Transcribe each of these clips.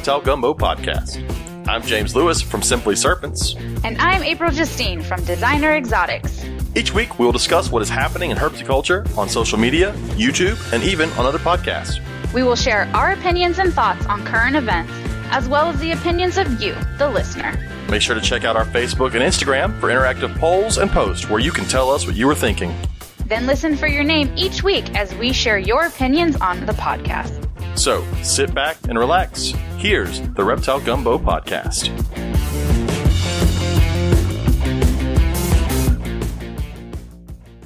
Reptile Gumbo podcast. I'm James Lewis from Simply Serpents. And I'm April Justine from Designer Exotics. Each week, we will discuss what is happening in herpetoculture on social media, YouTube, and even on other podcasts. We will share our opinions and thoughts on current events, as well as the opinions of you, the listener. Make sure to check out our Facebook and Instagram for interactive polls and posts where you can tell us what you were thinking. Then listen for your name each week as we share your opinions on the podcast. So sit back and relax. Here's the Reptile Gumbo Podcast.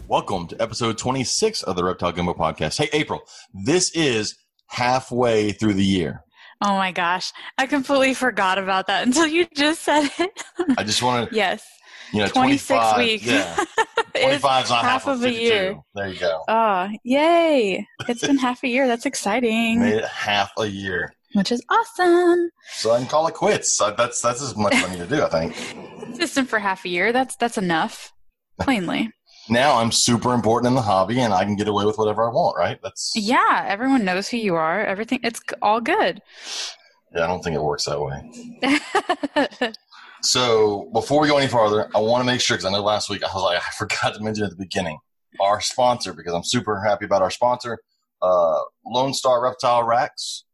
Welcome to episode 26 of the Reptile Gumbo Podcast. Hey, April, this is halfway through the year. Oh my gosh. I completely forgot about that until you just said it. I just want to, yes. You know, 26 25 weeks. Yeah. 25 is not half, half of a year. There you go. Oh, yay. It's been half a year. That's exciting. Made it half a year. Which is awesome. So I can call it quits. That's that's as much money to do, I think. Consistent for half a year. That's that's enough. Plainly. Now I'm super important in the hobby and I can get away with whatever I want, right? That's Yeah, everyone knows who you are. Everything it's all good. yeah, I don't think it works that way. So before we go any farther, I want to make sure because I know last week I was like I forgot to mention at the beginning our sponsor because I'm super happy about our sponsor, uh, Lone Star Reptile Racks.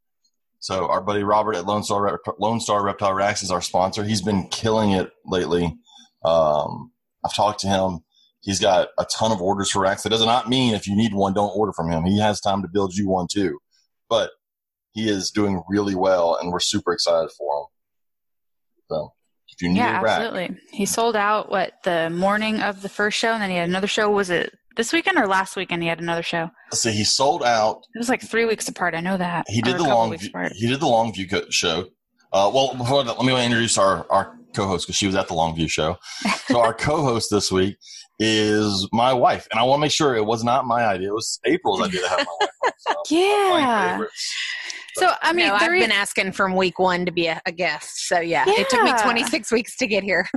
So our buddy Robert at Lone Star Lone Star Reptile Racks is our sponsor. He's been killing it lately. Um, I've talked to him. He's got a ton of orders for racks. That does not mean if you need one, don't order from him. He has time to build you one too. But he is doing really well, and we're super excited for him. So need yeah, rack, absolutely. He sold out what the morning of the first show and then he had another show. Was it this weekend or last weekend he had another show? see, he sold out. It was like three weeks apart. I know that. He did the long. View, he did the Longview show. Uh, well, before that, let me introduce our our co-host because she was at the Longview show. So our co-host this week is my wife, and I want to make sure it was not my idea. It was April's idea to have my wife. On, so Yeah. So I mean, no, I've been asking from week one to be a, a guest. So yeah, it took me 26 weeks to get here.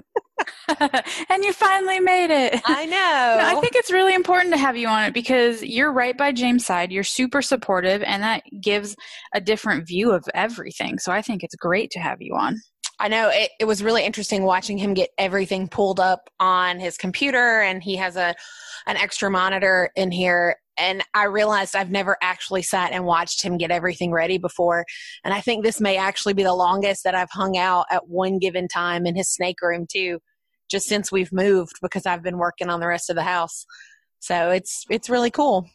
and you finally made it. I know. No, I think it's really important to have you on it because you're right by James' side. You're super supportive, and that gives a different view of everything. So I think it's great to have you on. I know it, it was really interesting watching him get everything pulled up on his computer, and he has a an extra monitor in here. And I realized I've never actually sat and watched him get everything ready before. And I think this may actually be the longest that I've hung out at one given time in his snake room too, just since we've moved because I've been working on the rest of the house. So it's it's really cool.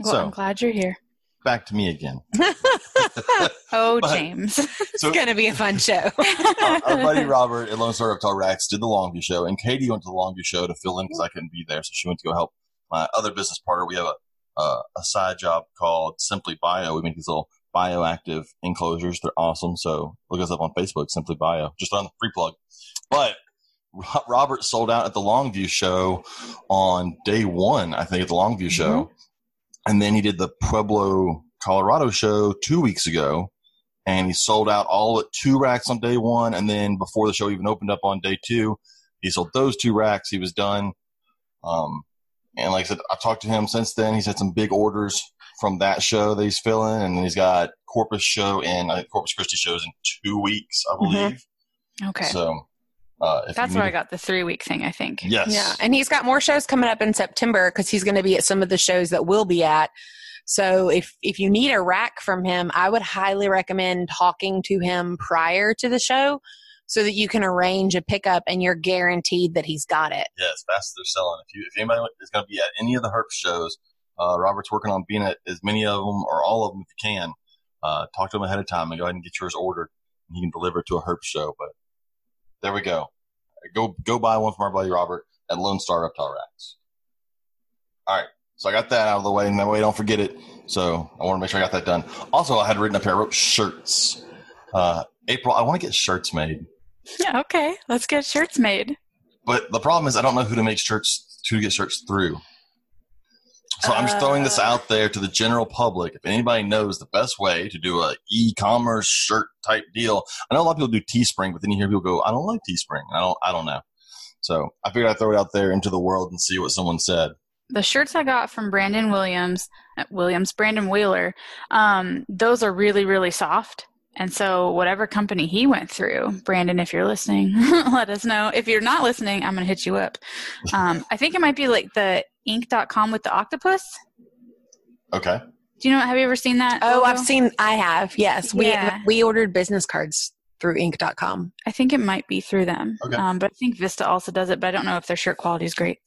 Well, So- I'm glad you're here. Back to me again. Oh, But- James. So it's gonna be a fun show. our, our buddy Robert at Lone Star Reptile Racks did the Longview show, and Katie went to the Longview show to fill in because I couldn't be there, so she went to go help my other business partner. We have a uh, a side job called Simply Bio. We make these little bioactive enclosures. They're awesome. So look us up on Facebook, Simply Bio, just on the free plug. But Robert sold out at the Longview show on day one, I think, at the Longview show, and then he did the Pueblo, Colorado show two weeks ago and he sold out all at two racks on day one. And then before the show even opened up on day two, he sold those two racks. He was done. Um, and like I said, I've talked to him since then. He's had some big orders from that show that he's filling, and he's got Corpus show and uh, Corpus Christi shows in two weeks, I believe. okay. So uh, if That's you where I got the three week thing, I think. Yes. Yeah, and he's got more shows coming up in September because he's going to be at some of the shows that we'll be at. So if if you need a rack from him, I would highly recommend talking to him prior to the show so that you can arrange a pickup and you're guaranteed that he's got it. Fast as they're selling. If you if anybody is going to be at any of the Herp shows, uh, Robert's working on being at as many of them or all of them if you can. Uh, talk to him ahead of time and go ahead and get yours ordered, and he can deliver it to a Herp show. But there we go. Go go buy one from our buddy Robert at Lone Star Reptile Racks. All right, so I got that out of the way, and that way I don't forget it. So I want to make sure I got that done. Also, I had written up here. I wrote shirts. Uh, April, I want to get shirts made. Yeah, okay. Let's get shirts made. But the problem is, I don't know who to make shirts who to get shirts through. So I'm just throwing this Uh. out there to the general public. If anybody knows the best way to do a e-commerce shirt type deal, I know a lot of people do Teespring, but then you hear people go, "I don't like Teespring." I don't. I don't know. So I figured I'd throw it out there into the world and see what someone said. the shirts I got from Brandon Williams, uh, Williams, Brandon Wheeler, um, those are really, really soft. And so, whatever company he went through, Brandon, if you're listening, let us know. If you're not listening, I'm going to hit you up. Um, I think it might be like the ink.com with the octopus. Okay. Do you know? Have you ever seen that? Oh, logo? I've seen. I have. Yes, Yeah. we we ordered business cards through Ink.com. I think it might be through them. Okay. Um, but I think Vista also does it, but I don't know if their shirt quality is great.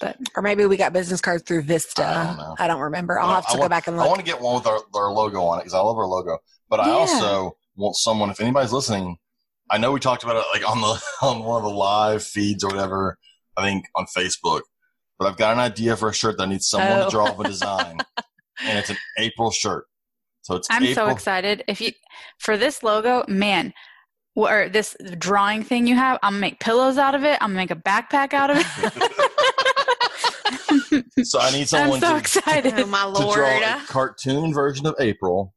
But Or maybe we got business cards through Vista. I don't know. I don't remember. I'll I- have I to want- go back and look. I want to get one with our, our logo on it because I love our logo. But I also want someone, if anybody's listening, I know we talked about it like on the on one of the live feeds or whatever, I think on Facebook. But I've got an idea for a shirt that needs someone Oh. to draw up a oh. design. and it's an April shirt. So it's I'm April. so excited. If you for this logo, man, or this drawing thing you have, I'm gonna make pillows out of it. I'm gonna make a backpack out of it. So I need someone. I'm so to, excited. oh my to draw a cartoon version of April.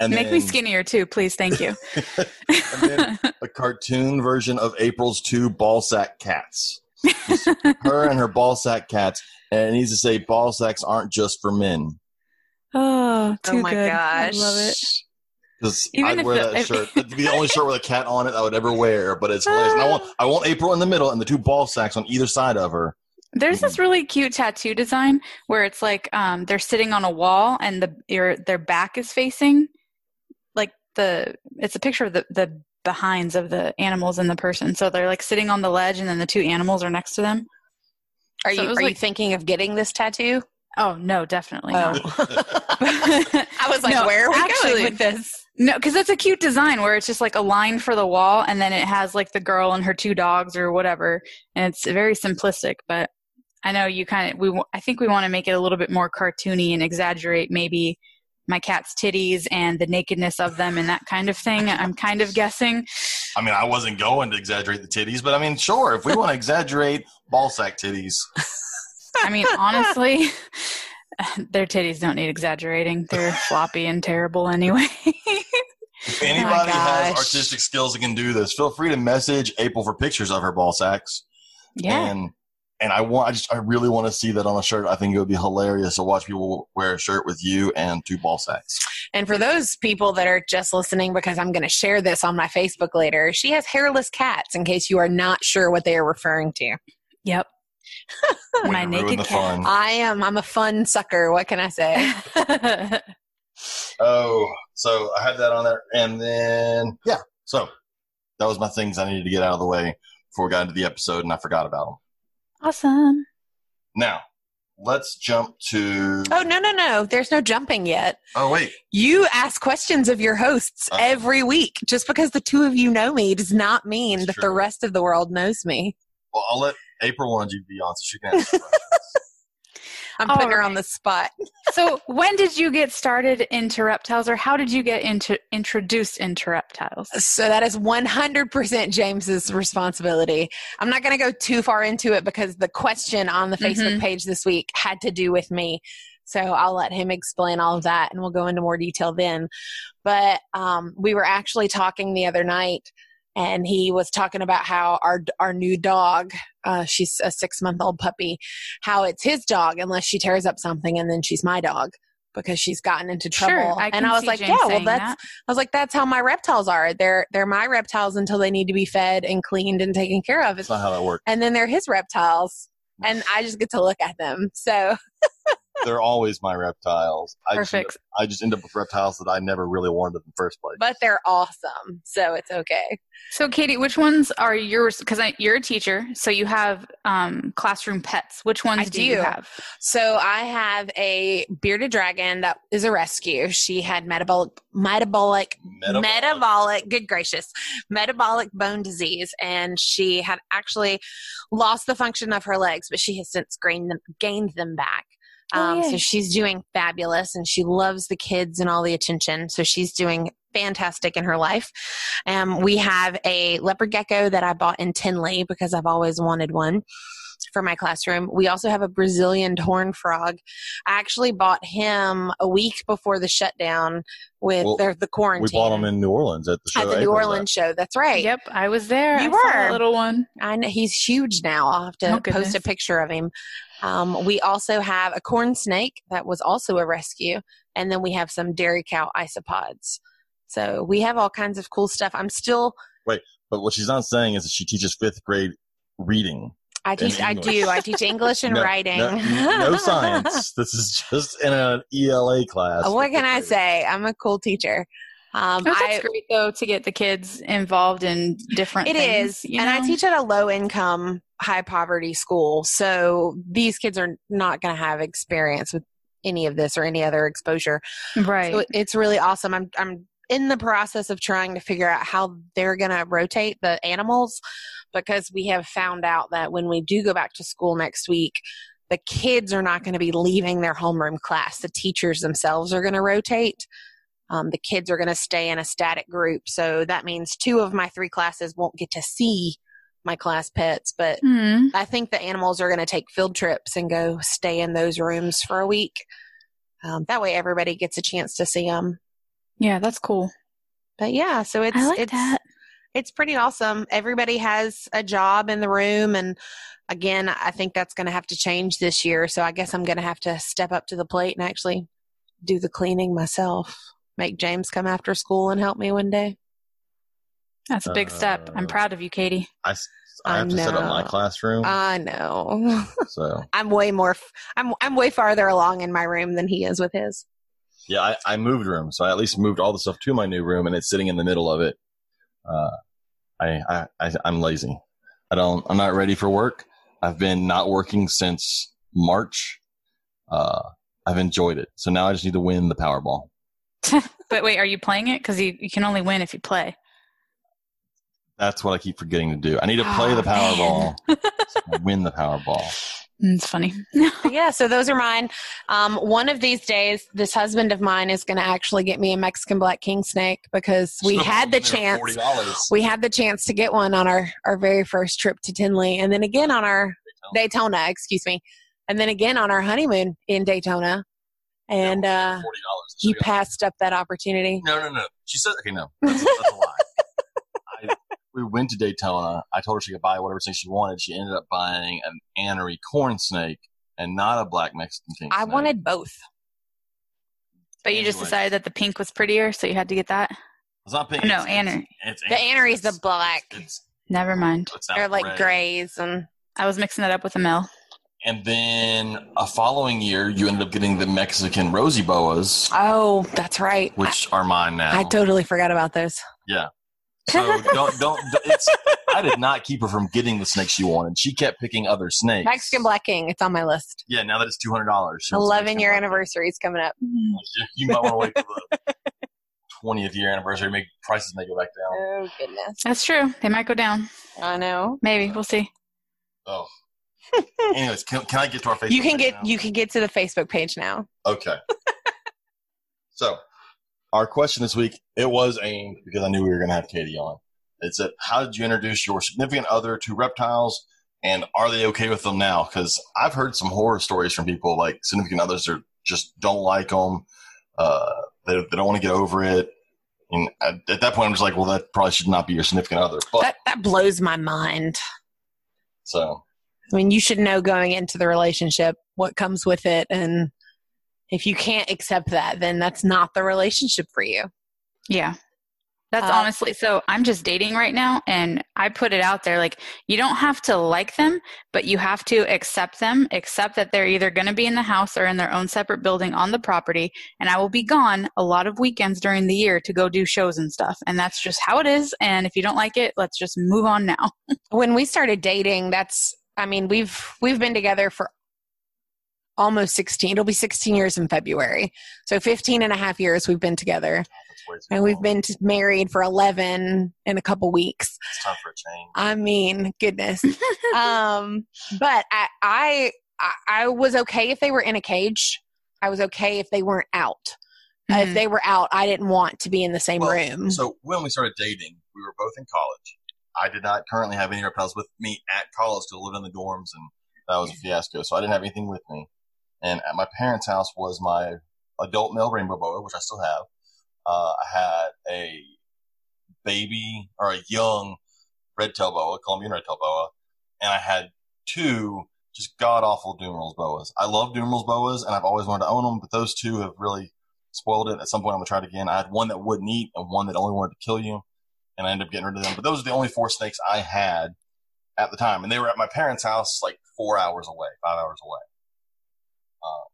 And Make me skinnier too, please. Thank you. and then a cartoon version of April's two ball sack cats. her and her ball sack cats, and it needs to say ball sacks aren't just for men. oh, too oh my good. gosh! I love it. Because I'd if wear the- that if- shirt. That'd be the only shirt with a cat on it I would ever wear. But it's hilarious. And I want I want April in the middle and the two ball sacks on either side of her. There's this really cute tattoo design where it's like um, they're sitting on a wall and the your, their back is facing like the it's a picture of the the behinds of the animals and the person. So they're like sitting on the ledge and then the two animals are next to them. Are So you was are you thinking of getting this tattoo? Oh no, definitely oh. not. I was like, No, where are we actually- going with this? No, because it's a cute design where it's just like a line for the wall, and then it has like the girl and her two dogs or whatever, and it's very simplistic. But I know you kind of we. I think we want to make it a little bit more cartoony and exaggerate maybe my cat's titties and the nakedness of them and that kind of thing. I'm kind of guessing. I mean, I wasn't going to exaggerate the titties, but I mean, sure, if we want to exaggerate ball sack titties, I mean, honestly, their titties don't need exaggerating. They're floppy and terrible anyway. if oh anybody has artistic skills that can do this, feel free to message April for pictures of her ball sacks. yeah. And and I want I just I really want to see that on a shirt. I think it would be hilarious to watch people wear a shirt with you and two ball sacks. And for those people that are just listening, because I'm going to share this on my Facebook later, she has hairless cats. In case you are not sure what they are referring to, Yep. My naked the cat. fun. I am. I'm a fun sucker. What can I say? Oh, so I had that on there, and then yeah, so that was my things I needed to get out of the way before we got into the episode, and I forgot about them. Awesome. Now let's jump to. oh no, no, no! There's no jumping yet. Oh wait, You ask questions of your hosts Oh. every week. Just because the two of you know me does not mean That's that the rest of the world knows me. well I'll let April wanted you to be on, so she can answer. I'm putting her on the spot. so when did you get started into reptiles or how did you get into introduced into reptiles So that is 100% James's responsibility. I'm not going to go too far into it because the question on the Facebook Mhm. page this week had to do with me. So I'll let him explain all of that and we'll go into more detail then. But um, we were actually talking the other night and he was talking about how our our new dog, uh, she's a six month old puppy, how it's his dog unless she tears up something and then she's my dog because she's gotten into trouble. sure I can and I was like, James yeah, well that's that. I was like, that's how my reptiles are. They're they're my reptiles until they need to be fed and cleaned and taken care of. That's not how that works. And then they're his reptiles. And I just get to look at them. So They're always my reptiles. I perfect Just, I just end up with reptiles that I never really wanted in the first place. but they're awesome. So it's okay. so katie which ones are yours because you're a teacher so you have um, classroom pets which ones I do you have So I have a bearded dragon that is a rescue. She had metabolic metabolic Metabolic. metabolic good gracious metabolic bone disease and she had actually lost the function of her legs but she has since gained them, gained them back Oh, um, so she's doing fabulous and she loves the kids and all the attention so she's doing fantastic in her life um, we have a leopard gecko that i bought in tinley because i've always wanted one for my classroom we also have a brazilian horn frog i actually bought him a week before the shutdown with Well, their, the quarantine we bought him in New Orleans at the show. at the New April was Orleans show. That's right. yep i was there You I saw were. that little one I know he's huge now. I'll have to Oh, post a picture of him. Um, we also have a corn snake that was also a rescue, and then we have some dairy cow isopods. So we have all kinds of cool stuff. I'm still wait, But what she's not saying is that she teaches fifth grade reading. I teach I do I teach English and No- writing. No, no science. This is just in an ELA class. what can I grade. say? I'm a cool teacher. Um, Oh, that's I, great though to get the kids involved in different. It things, is, you and I teach at a low income, high poverty school. So these kids are not going to have experience with any of this or any other exposure. right. So it's really awesome. I'm I'm in the process of trying to figure out how they're going to rotate the animals because we have found out that when we do go back to school next week, the kids are not going to be leaving their homeroom class. The teachers themselves are going to rotate. Um, the kids are going to stay in a static group. So that means two of my three classes won't get to see my class pets, but Hmm. I think the animals are going to take field trips and go stay in those rooms for a week. Um, that way, everybody gets a chance to see them. Yeah, that's cool. But yeah, so it's like it's that. it's pretty awesome. Everybody has a job in the room, and again, I think that's going to have to change this year. So I guess I'm going to have to step up to the plate and actually do the cleaning myself. Make James come after school and help me one day. That's a big step. I'm Uh, proud of you, Katie. I have to set up my know. classroom. I know. so I'm way more. f- I'm I'm way farther along in my room than he is with his. yeah, I, I moved room, So I at least moved all the stuff to my new room, and it's sitting in the middle of it. Uh, I, I, I I'm lazy. I don't. I'm not ready for work. I've been not working since March. Uh, I've enjoyed it. So now I just need to win the Powerball. But wait, are you playing it? Because you, you can only win if you play. That's what I keep forgetting to do. I need to play Oh, the Powerball, so win the Powerball. Mm, It's funny. Yeah, so those are mine. Um, one of these days, this husband of mine is going to actually get me a Mexican black king snake because we had the chance. Forty dollars. We had the chance to get one on our our very first trip to Tinley, and then again on our Daytona, excuse me, and then again on our honeymoon in Daytona, and uh, forty dollars. he passed up that opportunity. No, no, no. She said, okay, no, that's, that's a lie. I, we went to Daytona. I told her she could buy whatever snake she wanted. She ended up buying an Anery corn snake and not a black Mexican king. I snake. wanted both. But you just decided that the pink was prettier, so you had to get that. It's not pink. Oh, no, it's, Anery. It's, it's The Anery's the black. It's, Never mind. They're like red. grays, and I was mixing it up with a mill. And then a following year, you ended up getting the Mexican rosy boas, oh, that's right. which are mine now. I, I totally forgot about those. So don't don't. It's. I did not keep her from getting the snake she wanted. She kept picking other snakes. Mexican Black King. It's on my list. Yeah, now that it's two hundred dollars. 11 year anniversary is coming up. Mm-hmm. You, you might want to wait for the twentieth year anniversary. Make prices may go back down. Oh, goodness. That's true. They might go down. I know. Maybe we'll see. Oh. Anyways, can, can I get to our Facebook? You can page get now? you can get to the Facebook page now. Okay. so, our question this week it was aimed because I knew we were going to have Katie on. It said, "How did you introduce your significant other to reptiles, and are they okay with them now?" Because I've heard some horror stories from people like significant others are just don't like them. Uh, they, they don't want to get over it. And at, at that point, I'm just like, well, that probably should not be your significant other. But That that blows my mind. so I mean, you should know going into the relationship what comes with it and if you can't accept that, then that's not the relationship for you. Yeah. That's Uh, honestly so I'm just dating right now and I put it out there like you don't have to like them, but you have to accept them, accept that they're either going to be in the house or in their own separate building on the property and I will be gone a lot of weekends during the year to go do shows and stuff. And that's just how it is and if you don't like it, let's just move on now. When we started dating, that's I mean, we've we've been together for almost 16. It'll be 16 years in February. So 15 and a half years we've been together. that's way too And we've been married for 11 in a couple weeks. It's time for a change. I mean, goodness. um, but I, I, I, I was okay if they were in a cage. I was okay if they weren't out. Uh, If they were out, I didn't want to be in the same Well, room. So when we started dating, we were both in college. I did not currently have any reptiles with me at college to live in the dorms and that was a fiasco. So I didn't have anything with me. And at my parents' house was my adult male rainbow boa, which I still have. Uh, I had a baby or a young red tail boa, Colombian red tail boa, and I had two just god awful Dumeril's boas. I love Dumeril's boas, and I've always wanted to own them, but those two have really spoiled it. At some point, I'm gonna try it again. I had one that wouldn't eat and one that only wanted to kill you, and I ended up getting rid of them. But those are the only four snakes I had at the time, and they were at my parents' house like four hours away, five hours away. Um,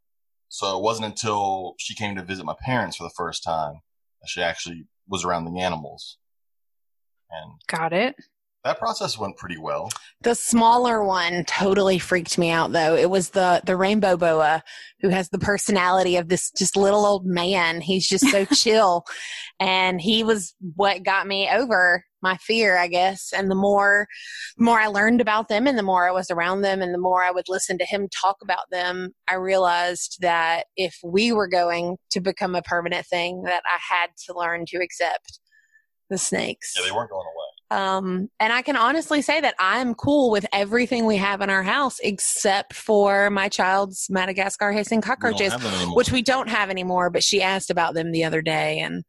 so it wasn't until she came to visit my parents for the first time that she actually was around the animals, and Got it. that process went pretty well. The smaller one totally freaked me out though. It was the the rainbow boa who has the personality of this just little old man. He's just so chill. And he was what got me over my fear, I guess. And the more the more I learned about them and the more I was around them and the more I would listen to him talk about them, I realized that if we were going to become a permanent thing that I had to learn to accept the snakes. Yeah, they weren't going away. Um, and I can honestly say that I'm cool with everything we have in our house except for my child's Madagascar hissing cockroaches, have them anymore. which we don't have anymore. But she asked about them the other day, and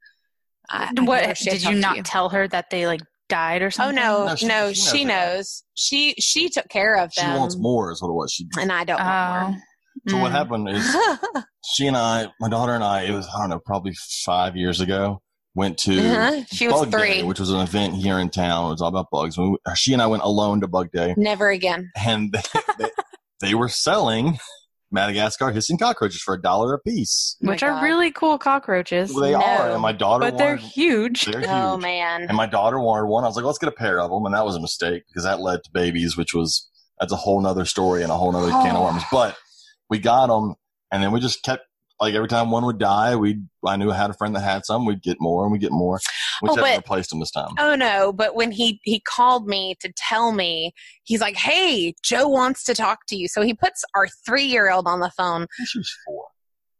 I, I What she did you to not tell her that they like died or Oh something? Oh No, no, she- she, she knows knows. She she took care of them. she wants more, is what it was. She and I don't want Oh. So what Mm. happened is she and I, my daughter and I, it was I don't know, probably five years ago, went to Uh-huh. She was Bug Day, which was an event here in town. It was all about bugs. We, she and I went alone to Bug Day, Never again. and they, they, they were selling Madagascar hissing cockroaches for a dollar a piece. Oh my Which are really cool cockroaches. They No. are, and my daughter but they're huge. They're oh, huge. Oh man. And my daughter wanted one. I was like, let's get a pair of them. And that was a mistake because that led to babies, which was, that's a whole nother story and a whole nother can of worms. But we got them and then we just kept, like every time one would die, we I knew I had a friend that had some. We'd get more and we'd get more. We Oh, just but- replaced them this time. Oh no, but when he he called me to tell me, he's like, "Hey, Joe wants to talk to you." So he puts our 3-year-old on the phone. She was four.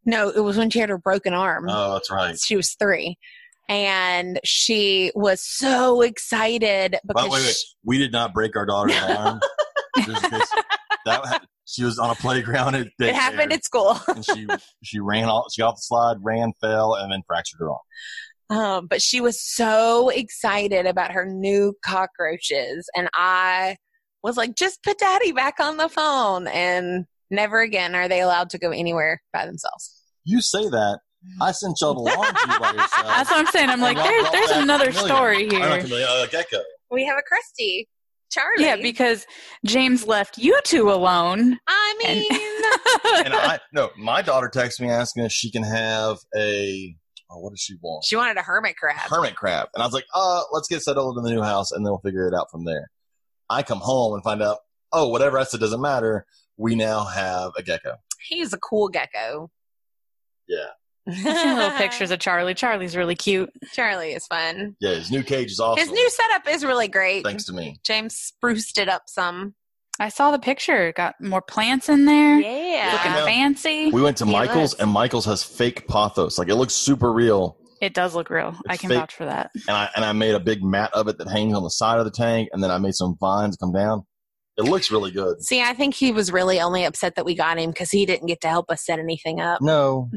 No, it was when she had her broken arm. Oh, that's right. She was 3. And she was so excited But because wait, wait. We did not break our daughter's arm. That she was on a playground at it happened at school. and she she ran off she got off the slide, ran, fell, and then fractured her arm. Um, but she was so excited about her new cockroaches. And I was like, just put daddy back on the phone. And never again are they allowed to go anywhere by themselves. You say that. I sent y'all to laundry by yourself. That's what I'm saying. I'm like, Y'all there's there's another Chameleon. story I'm not here. Uh, gecko. We have a crusty Charlie. Yeah, because James left you two alone. I And- mean, And I no, my daughter texted me asking if she can have a oh, what does she want? she wanted a hermit crab. Hermit crab. And I was like, uh, let's get settled in the new house and then we'll figure it out from there. I come home and find out, oh, whatever I said doesn't matter. We now have a gecko. He's a cool gecko. Yeah. I've seen little pictures of Charlie. Charlie's really cute. Charlie is fun. Yeah, his new cage is awesome. His new setup is really great. thanks to me. James spruced it up some. I saw the picture. Got more plants in there. Yeah. Looking Yeah. fancy. We went to He Michael's was. and Michael's has fake pothos. Like it looks super real. It does look real. I can fake. vouch for that. And I and I made a big mat of it that hangs on the side of the tank, and then I made some vines come down. It looks really good. See, I think he was really only upset that we got him because he didn't get to help us set anything up. No,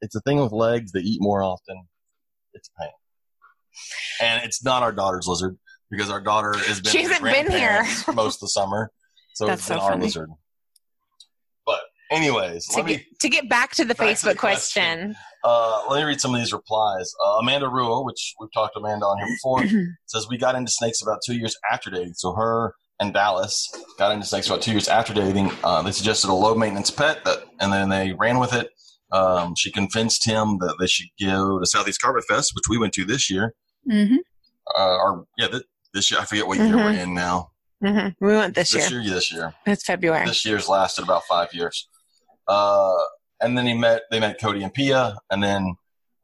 it's a thing with legs. They eat more often. It's a pain. And it's not our daughter's lizard because our daughter has been She hasn't been here. most of the summer. So That's it's been so our funny. lizard. But anyways, to, let me get, to get back to the Back to Facebook the question. question. Uh, let me read some of these replies. Uh, Amanda Ruo, which we've talked to Amanda on here before, says we got into snakes about two years after dating. So her and Dallas got into snakes about two years after dating. Uh, they suggested a low maintenance pet, that, and then they ran with it. Um, she convinced him that they should go to Southeast Carpet Fest, which we went to this year. hmm Uh, or yeah, th- this year I forget what year we're in now. hmm We went this, year. This year. year, this year. It's February. This year's lasted about five years. Uh, and then he met they met Cody and Pia, and then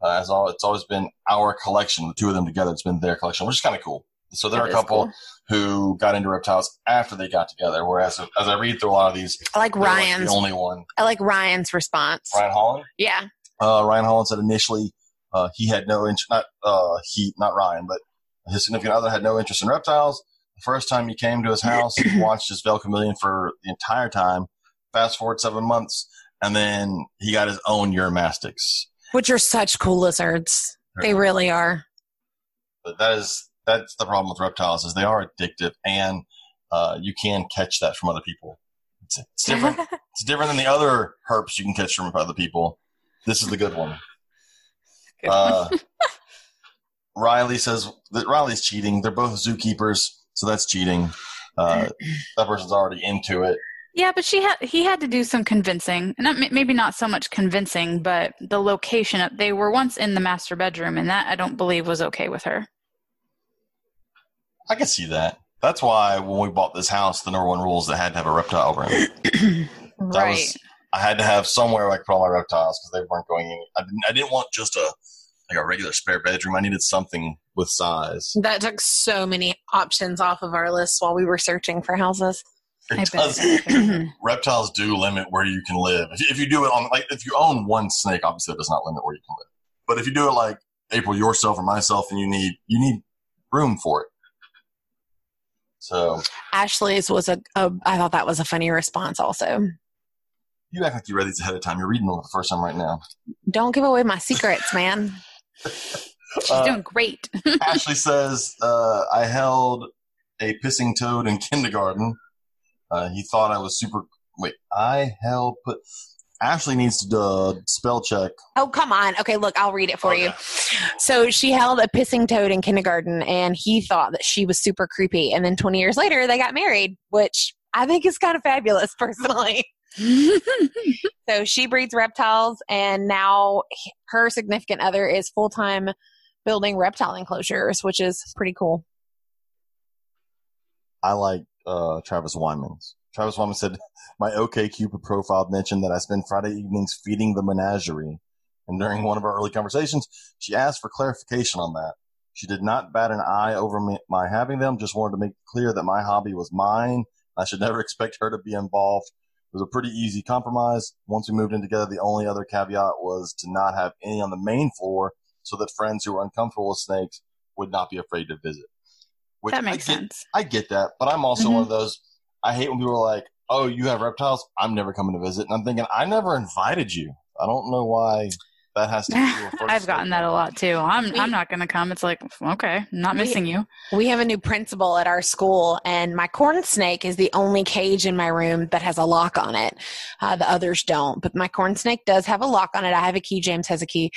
uh, as all it's always been our collection, the two of them together. It's been their collection, which is kind of cool. So there are That a couple cool. who got into reptiles after they got together. Whereas as I read through a lot of these, I like they're like Ryan's. the only one. I like Ryan's response. Ryan Holland. Yeah. Uh, Ryan Holland said initially uh, he had no interest. Not uh, he, not Ryan, but his significant other had no interest in reptiles. The first time he came to his house, he watched his Vel chameleon for the entire time. Fast forward seven months, and then he got his own Uromastyx. Which are such cool lizards. They really are. But that is that's the problem with reptiles is they are addictive, and uh, you can catch that from other people. It's, it's different. it's different than the other herps you can catch from other people. This is the good one. Good Uh, Riley says that Riley's cheating. They're both zookeepers, so that's cheating. Uh, that person's already into it. Yeah, but she had he had to do some convincing. Not maybe not so much convincing, but the location. of- They were once in the master bedroom, and that I don't believe was okay with her. I can see that. That's why when we bought this house, the number one rule is that it had to have a reptile room. That right. was I had to have somewhere I could put all my reptiles because they weren't going in. I didn't. I didn't want just a like a regular spare bedroom. I needed something with size. That took so many options off of our list while we were searching for houses. It does. reptiles do limit where you can live. If, if you do it on like if you own one snake, obviously it does not limit where you can live. But if you do it like April yourself or myself, and you need you need room for it. So Ashley's was a, a I thought that was a funny response also. you act like you read these ahead of time. You're reading them for the first time right now. Don't give away my secrets, man. She's Uh, doing great. Ashley says, uh, I held a pissing toad in kindergarten. Uh, he thought I was super. Wait, I held. Put, Ashley needs to uh, spell check. Oh, come on. Okay, look, I'll read it for you. So she held a pissing toad in kindergarten, and he thought that she was super creepy. And then 20 years later, they got married, which I think is kind of fabulous, personally. So she breeds reptiles, and now her significant other is full time building reptile enclosures, which is pretty cool. I like uh, Travis Wyman's. Travis Wyman said, My OK Cupid profile mentioned that I spend Friday evenings feeding the menagerie. And during one of our early conversations, she asked for clarification on that. She did not bat an eye over me, my having them, just wanted to make clear that my hobby was mine. I should never expect her to be involved. It was a pretty easy compromise. Once we moved in together, the only other caveat was to not have any on the main floor so that friends who were uncomfortable with snakes would not be afraid to visit. Which that I makes get- sense. I get that, but I'm also Mhm. one of those. I hate when people are like, "Oh, you have reptiles. I'm never coming to visit," and I'm thinking, I never invited you. I don't know why that has to. be I've gotten that a lot too. I'm We- I'm not going to come. It's like okay, I'm not We- missing you. We have a new principal at our school, and my corn snake is the only cage in my room that has a lock on it. Uh, the others don't, but my corn snake does have a lock on it. I have a key. James has a key,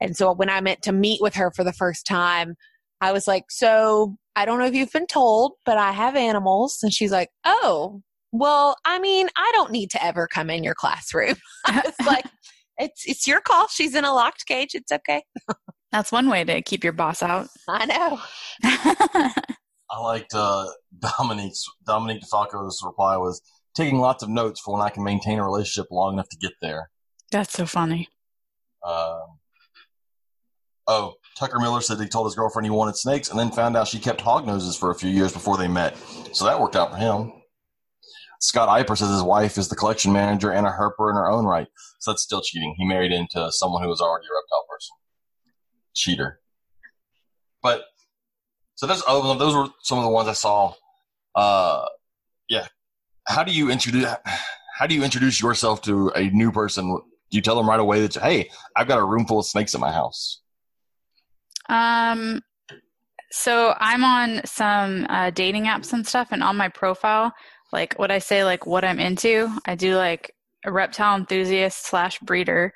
and so when I meant to meet with her for the first time, I was like, "So I don't know if you've been told, but I have animals," and she's like, "Oh." Well, I mean, I don't need to ever come in your classroom. I was like, it's it's your call. She's in a locked cage. It's okay. That's one way to keep your boss out. I know. I liked uh, Dominique's Dominique DeFalco's reply was taking lots of notes for when I can maintain a relationship long enough to get there. That's so funny. Um, oh, Tucker Miller said he told his girlfriend he wanted snakes, and then found out she kept hog noses for a few years before they met. So that worked out for him. Scott Eiper says his wife is the collection manager and a herper in her own right. So that's still cheating. He married into someone who was already a reptile person. Cheater. But so those oh, those were some of the ones I saw. Uh, yeah. How do you introduce? How do you introduce yourself to a new person? Do you tell them right away that hey, I've got a room full of snakes in my house? Um, so I'm on some uh, dating apps and stuff, and on my profile, like what I say, like what I'm into, I do like a reptile enthusiast slash breeder,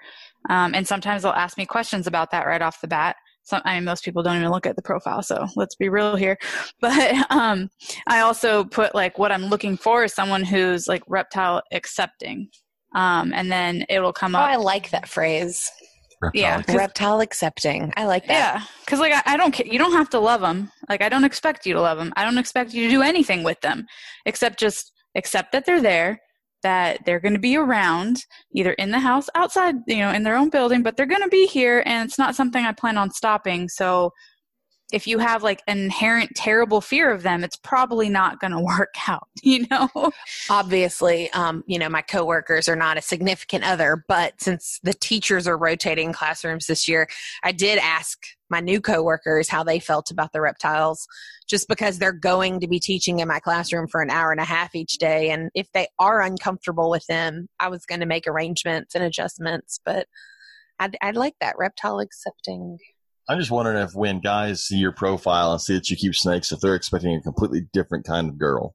um, and sometimes they'll ask me questions about that right off the bat. Some, I mean, most people don't even look at the profile, so let's be real here. But um, I also put like what I'm looking for is someone who's like reptile accepting, um, and then it'll come Oh, up. I like that phrase. Yeah, 'cause- Reptile accepting. I like that. Yeah, because like I, I don't ca- you don't have to love them. Like I don't expect you to love them. I don't expect you to do anything with them, except just accept that they're there, that they're going to be around, either in the house, outside, you know, in their own building, but they're going to be here, and it's not something I plan on stopping. So if you have like an inherent terrible fear of them, it's probably not going to work out. You know? Obviously, um, you know, my coworkers are not a significant other, but since the teachers are rotating classrooms this year, I did ask my new coworkers how they felt about the reptiles, just because they're going to be teaching in my classroom for an hour and a half each day. And if they are uncomfortable with them, I was going to make arrangements and adjustments, but I'd, I'd like that reptile accepting. I'm just wondering if when guys see your profile and see that you keep snakes, if they're expecting a completely different kind of girl.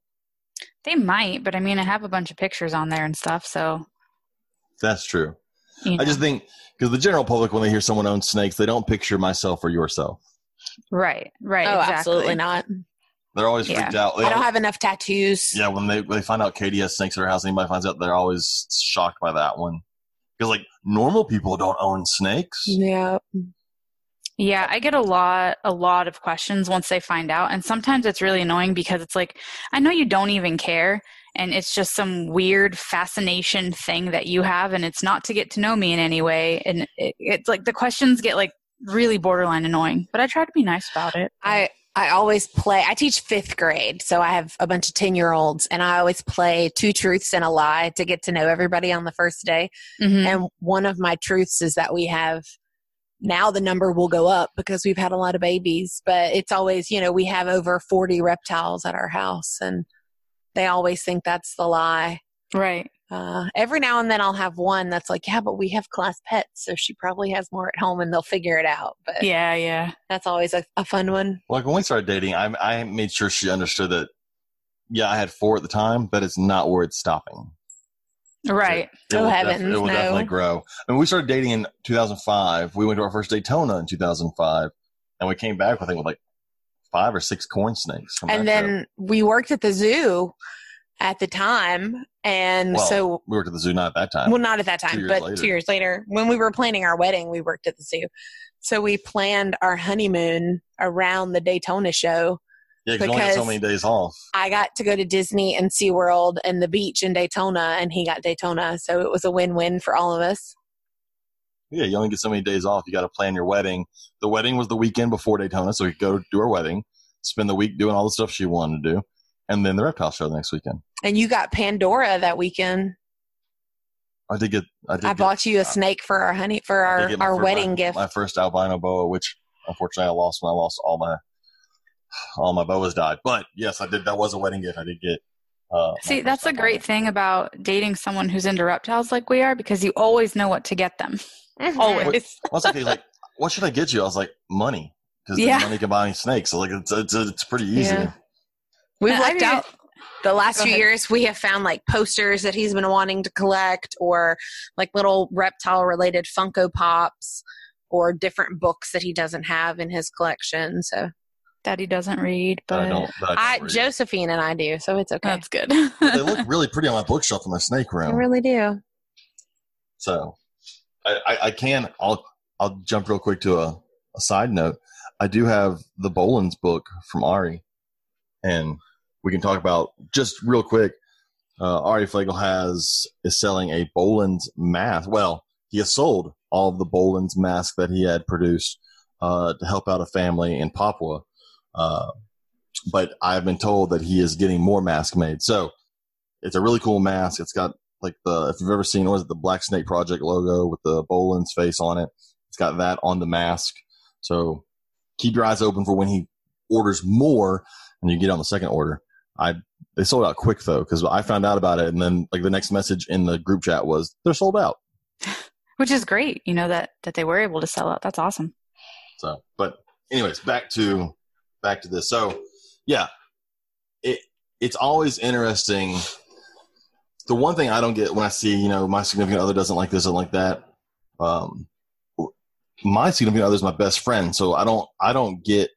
They might, but I mean, I have a bunch of pictures on there and stuff, so. That's true. You know. I just think because the general public, when they hear someone owns snakes, they don't picture myself or yourself. Right, right. oh, exactly. absolutely not. They're always Yeah. freaked out. They I don't al- have enough tattoos. yeah, when they when they find out Katie has snakes at her house, anybody finds out, they're always shocked by that one. Because like normal people don't own snakes. Yeah. Yeah, I get a lot a lot of questions once they find out and sometimes it's really annoying because it's like I know you don't even care and it's just some weird fascination thing that you have and it's not to get to know me in any way and it, it's like the questions get like really borderline annoying, but I try to be nice about it. I I always play. I teach fifth grade, so I have a bunch of ten year olds, and I always play two truths and a lie to get to know everybody on the first day. Mhm. And one of my truths is that we have now the number will go up because we've had a lot of babies, but it's always you know we have over forty reptiles at our house, and they always think that's the lie. Right. Uh, every now and then I'll have one that's like, yeah, but we have class pets, so she probably has more at home, and they'll figure it out. But Yeah, yeah. that's always a, a fun one. Like when we started dating, I I made sure she understood that. Yeah, I had four at the time, but it's not where it's stopping. Right. It Oh, will def- heavens, it will no. definitely grow. I mean, we started dating in 2005. We went to our first Daytona in 2005, and we came back, I think, with like five or six corn snakes. From and then trip. we worked at the zoo at the time and Well, so we worked at the zoo not at that time. well not at that time years but later. two years later when we were planning our wedding we worked at the zoo so we planned our honeymoon around the daytona show yeah, because you only so many days off. i got to go to disney and seaworld and the beach in daytona and he got daytona so it was a win-win for all of us Yeah, you only get so many days off. You got to plan your wedding. The wedding was the weekend before Daytona, so we could go do our wedding, spend the week doing all the stuff she wanted to do, and then the reptile show the next weekend. and you got pandora that weekend I did get. I, did i get- bought you a snake for our honey for our, our wedding my- gift My first albino boa, which unfortunately I lost when I lost all my all my boas died. But yes, I did. That was a wedding gift. I did get. Uh, See, that's a great thing about dating someone who's into reptiles like we are because you always know what to get them. Always. Well, it's okay. Like, what should I get you? I was like, money, because Yeah. money can buy me snakes. So like, it's it's, it's pretty easy. Yeah. We've And I out the last Go few ahead. years. We have found like posters that he's been wanting to collect, or like little reptile related Funko Pops, or different books that he doesn't have in his collection. So Daddy doesn't read, That I but don't. I I, don't read. Josephine and I do, so it's okay. that's good. they look really pretty on my bookshelf in my snake I room. really do. So, I, I, I can. I'll I'll jump real quick to a, a side note. I do have the Boelen's book from Ari, and we can talk about just real quick. Uh, Ari Flegel has is selling a Boelen's mask. Well, he has sold all of the Boelen's masks that he had produced uh, to help out a family in Papua. Uh, but I've been told that he is getting more masks made. So it's a really cool mask. It's got like the if you've ever seen what is it the Black Snake Project logo with the Boelen's face on it. It's got that on the mask. So keep your eyes open for when he orders more and you get on the second order. I they sold out quick though because I found out about it and then like the next message in the group chat was they're sold out. Which is great, you know that that they were able to sell out. That's awesome. So, but anyways, back to back to this. So, yeah, it it's always interesting. The one thing I don't get when I see, you know, my significant other doesn't like this and like that. Um, my significant other is my best friend, so I don't I don't get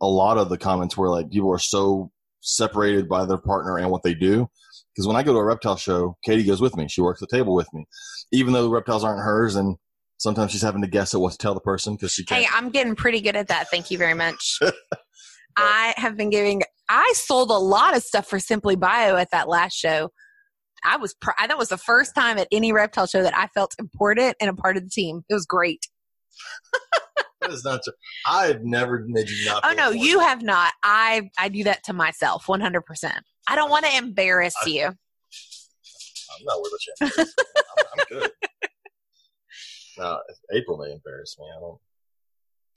a lot of the comments where like people are so separated by their partner and what they do. Because when I go to a reptile show, Katie goes with me. She works the table with me, even though the reptiles aren't hers, and sometimes she's having to guess at what to tell the person because she can't. Hey, I'm getting pretty good at that. Thank you very much. I have been giving. I sold a lot of stuff for Simply Bio at that last show. I was. Pr- that was the first time at any reptile show that I felt important and a part of the team. It was great. That is not true. I've never made you not. Oh no, important. you have not. I I do that to myself 100. percent I don't want to embarrass I- you. I'm not worth a chance. I'm, I'm good. Uh, now, April may embarrass me. I don't.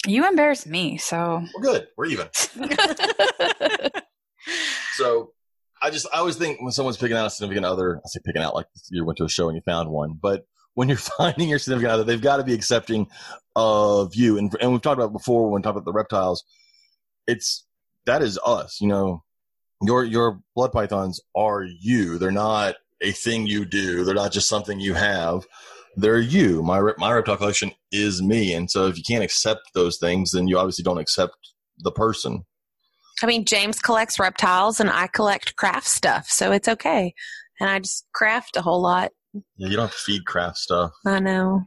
You embarrass me, so We're good. We're even. So, I just I always think when someone's picking out a significant other, I say picking out like you went to a show and you found one, but when you're finding your significant other, they've got to be accepting of you. And and we've talked about before when we talked about the reptiles. It's that is us, you know. your your blood pythons are you. They're not a thing you do. They're not just something you have. They're you. My my reptile collection is me, and so if you can't accept those things, then you obviously don't accept the person. I mean, James collects reptiles and I collect craft stuff, so it's okay. And I just craft a whole lot. Yeah, you don't have to feed craft stuff. I know.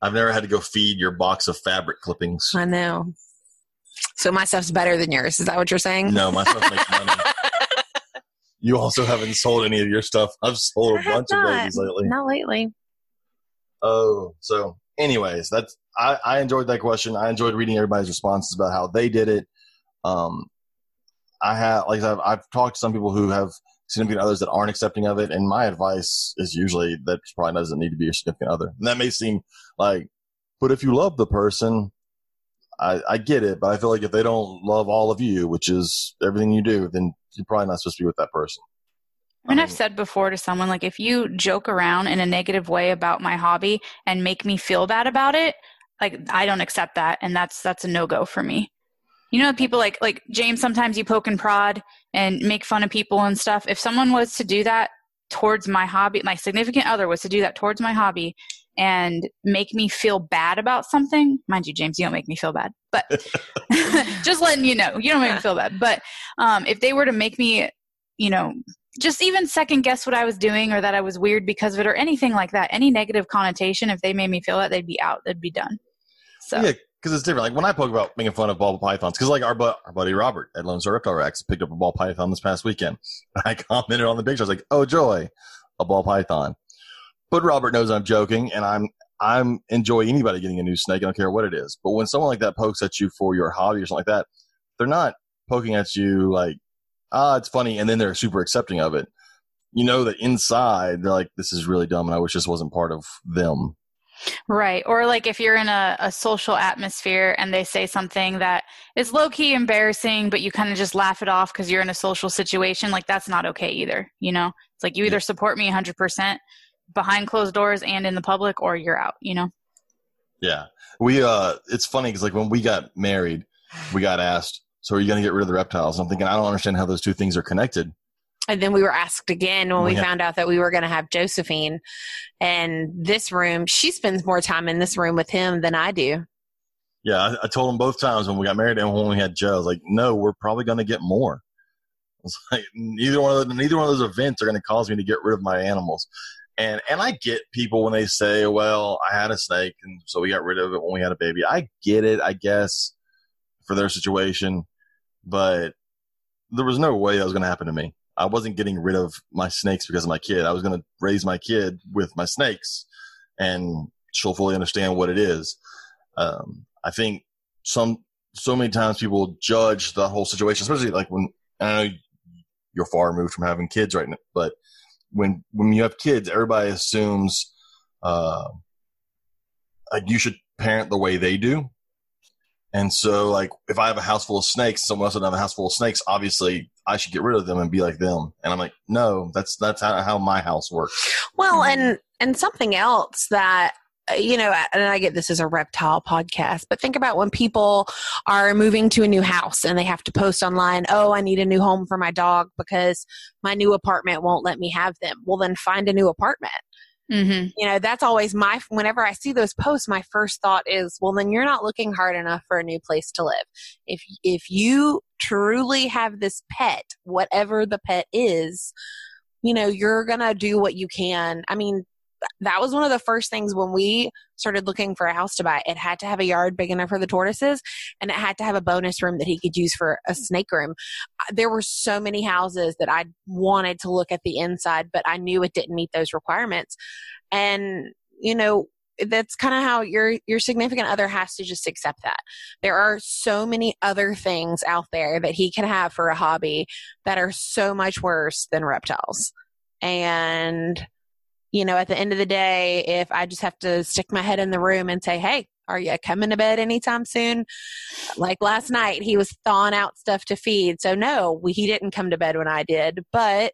I've never had to go feed your box of fabric clippings. I know. So my stuff's better than yours. Is that what you're saying? No, my stuff makes money. You also haven't sold any of your stuff. I've sold I a bunch of not. babies lately. Not lately. Oh, so anyways, that's I, I enjoyed that question. I enjoyed reading everybody's responses about how they did it. Um, I have like I've, I've talked to some people who have significant others that aren't accepting of it, and my advice is usually that probably doesn't need to be a significant other. And that may seem like, but if you love the person, I, I get it. But I feel like if they don't love all of you, which is everything you do, then you're probably not supposed to be with that person. And I I've said before to someone, like, if you joke around in a negative way about my hobby and make me feel bad about it, like, I don't accept that. And that's, that's a no go for me. You know, people like, like James, sometimes you poke and prod and make fun of people and stuff. If someone was to do that towards my hobby, my significant other was to do that towards my hobby and make me feel bad about something, mind you, James, you don't make me feel bad, but just letting you know, you don't make me feel bad. But um, if they were to make me, you know, just even second guess what I was doing or that I was weird because of it or anything like that, any negative connotation, if they made me feel that, they'd be out, they'd be done. So Yeah, because it's different. Like when I poke about making fun of ball pythons, because like our, bu- our buddy Robert at Lone Star Reptile Racks picked up a ball python this past weekend. I commented on the picture. I was like, "Oh joy, a ball python." But Robert knows I'm joking, and I'm I'm enjoy anybody getting a new snake. I don't care what it is. But when someone like that pokes at you for your hobby or something like that, they're not poking at you like, "Ah, it's funny," and then they're super accepting of it. You know that inside they're like, "This is really dumb," and I wish this wasn't part of them. Right. Or like if you're in a, a social atmosphere and they say something that is low key embarrassing, but you kind of just laugh it off because you're in a social situation, like that's not okay either. You know, it's like you either support me 100% behind closed doors and in the public or you're out, you know? Yeah. We uh it's funny cuz like when we got married, we got asked, "So are you going to get rid of the reptiles?" I'm thinking I don't understand how those two things are connected. And then we were asked again when we have- found out that we were going to have Josephine. And this room, she spends more time in this room with him than I do. Yeah, I, I told them both times when we got married and when we had Joe, I was like, "No, we're probably going to get more." I was like, neither one of the, neither one of those events are going to cause me to get rid of my animals. And and I get people when they say, "Well, I had a snake and so we got rid of it when we had a baby." I get it, I guess, for their situation, but there was no way that was going to happen to me. I wasn't getting rid of my snakes because of my kid. I was going to raise my kid with my snakes, and she'll fully understand what it is. Um, I think some so many times people judge the whole situation, especially like when I know you're far removed from having kids right now, but when when you have kids, everybody assumes uh, like you should parent the way they do. And so, like, if I have a house full of snakes, someone else doesn't have a house full of snakes, obviously I should get rid of them and be like them. And I'm like, no, that's that's how, how my house works. Well, Mhm. and and something else that uh, you know, and I get this is a reptile podcast, but think about when people are moving to a new house and they have to post online, "Oh, I need a new home for my dog because my new apartment won't let me have them." Well, then find a new apartment. Mm-hmm. You know, that's always my whenever I see those posts, my first thought is, "Well, then you're not looking hard enough for a new place to live." If if you truly have this pet, whatever the pet is, you know, you're going to do what you can. I mean, that was one of the first things when we started looking for a house to buy. It had to have a yard big enough for the tortoises and it had to have a bonus room that he could use for a snake room. There were so many houses that I wanted to look at the inside, but I knew it didn't meet those requirements. And, you know, that's kind of how your your significant other has to just accept that. There are so many other things out there that he can have for a hobby that are so much worse than reptiles. And you know, at the end of the day, if I just have to stick my head in the room and say, "Hey, are you coming to bed anytime soon?" Like last night, he was thawing out stuff to feed. So no, we, he didn't come to bed when I did, but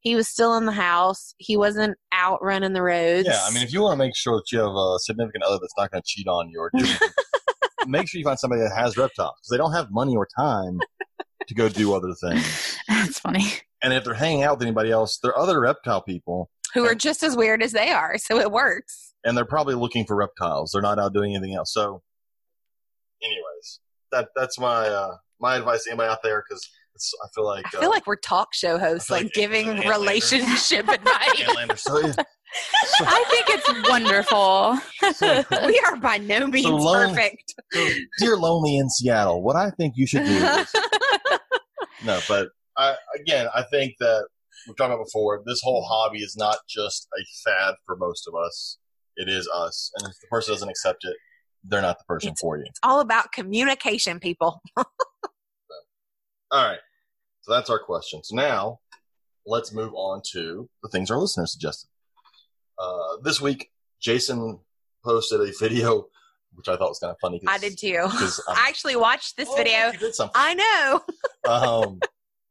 he was still in the house. He wasn't out running the roads. Yeah, I mean, if you want to make sure that you have a significant other that's not going to cheat on you or do make sure you find somebody that has reptiles because they don't have money or time to go do other things. That's funny. And if they're hanging out with anybody else, they're other reptile people, Who are just as weird as they are, so it works. and they're probably looking for reptiles. They're not out doing anything else. So, anyways, that that's my uh, my advice to anybody out there because I feel like I feel uh, like we're talk show hosts, like, like giving relationship advice. So, yeah. So- I think it's wonderful. so- we are by no means long- perfect. dear lonely in Seattle, what I think you should do is no, but I, again, I think that we've talked about before. This whole hobby is not just a fad for most of us; it is us. And if the person doesn't accept it, they're not the person for you. It's all about communication, people. All right, so that's our question. So now, let's move on to the things our listeners suggested. Uh, this week, Jason posted a video, which I thought was kind of funny. I did too. I actually watched this Oh, video. you did something. I know. um,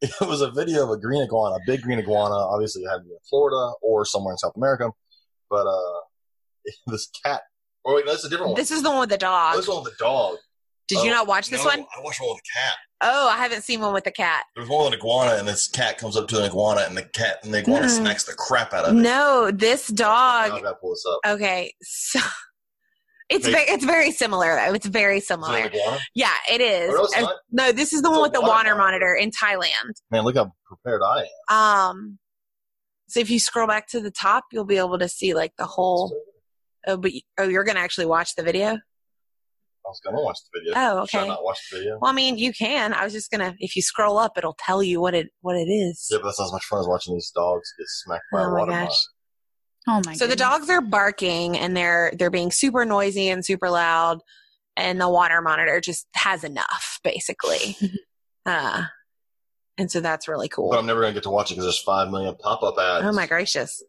it was a video of a green iguana, a big green iguana. Obviously, it had to be in Florida or somewhere in South America. But uh, this cat. Oh wait, no, that's a different one. This is the one with the Oh, dog. this one with the dog. Did you Oh, not watch this No, one? I watched one with a cat. Oh, I haven't seen one with the cat. There's one with an iguana, and this cat comes up to an iguana, and the cat and the iguana Mm. smacks the crap out of it. No, this Now I dog. gotta pull this up. Okay, so it's very, it's very similar though. It's very Is it similar. Yeah, it is. Oh, no, no, this is the It's one with the water water monitor. monitor in Thailand. Man, look how prepared I am. Um, so if you scroll back to the top, you'll be able to see like the whole. Oh, but you- oh, you're gonna actually watch the video. I was gonna watch the video. Oh, Should I okay. not watch the video? Well, I mean, you can. I was just gonna. If you scroll up, it'll tell you what it what it is. Yeah, but that's not as much fun as watching these dogs get smacked by Oh a water gosh. Monitor. Oh my so the dogs are barking and they're they're being super noisy and super loud, and the water monitor just has enough, basically. uh, and so that's really cool. But I'm never gonna get to watch it because there's five million pop-up ads. Oh my gracious!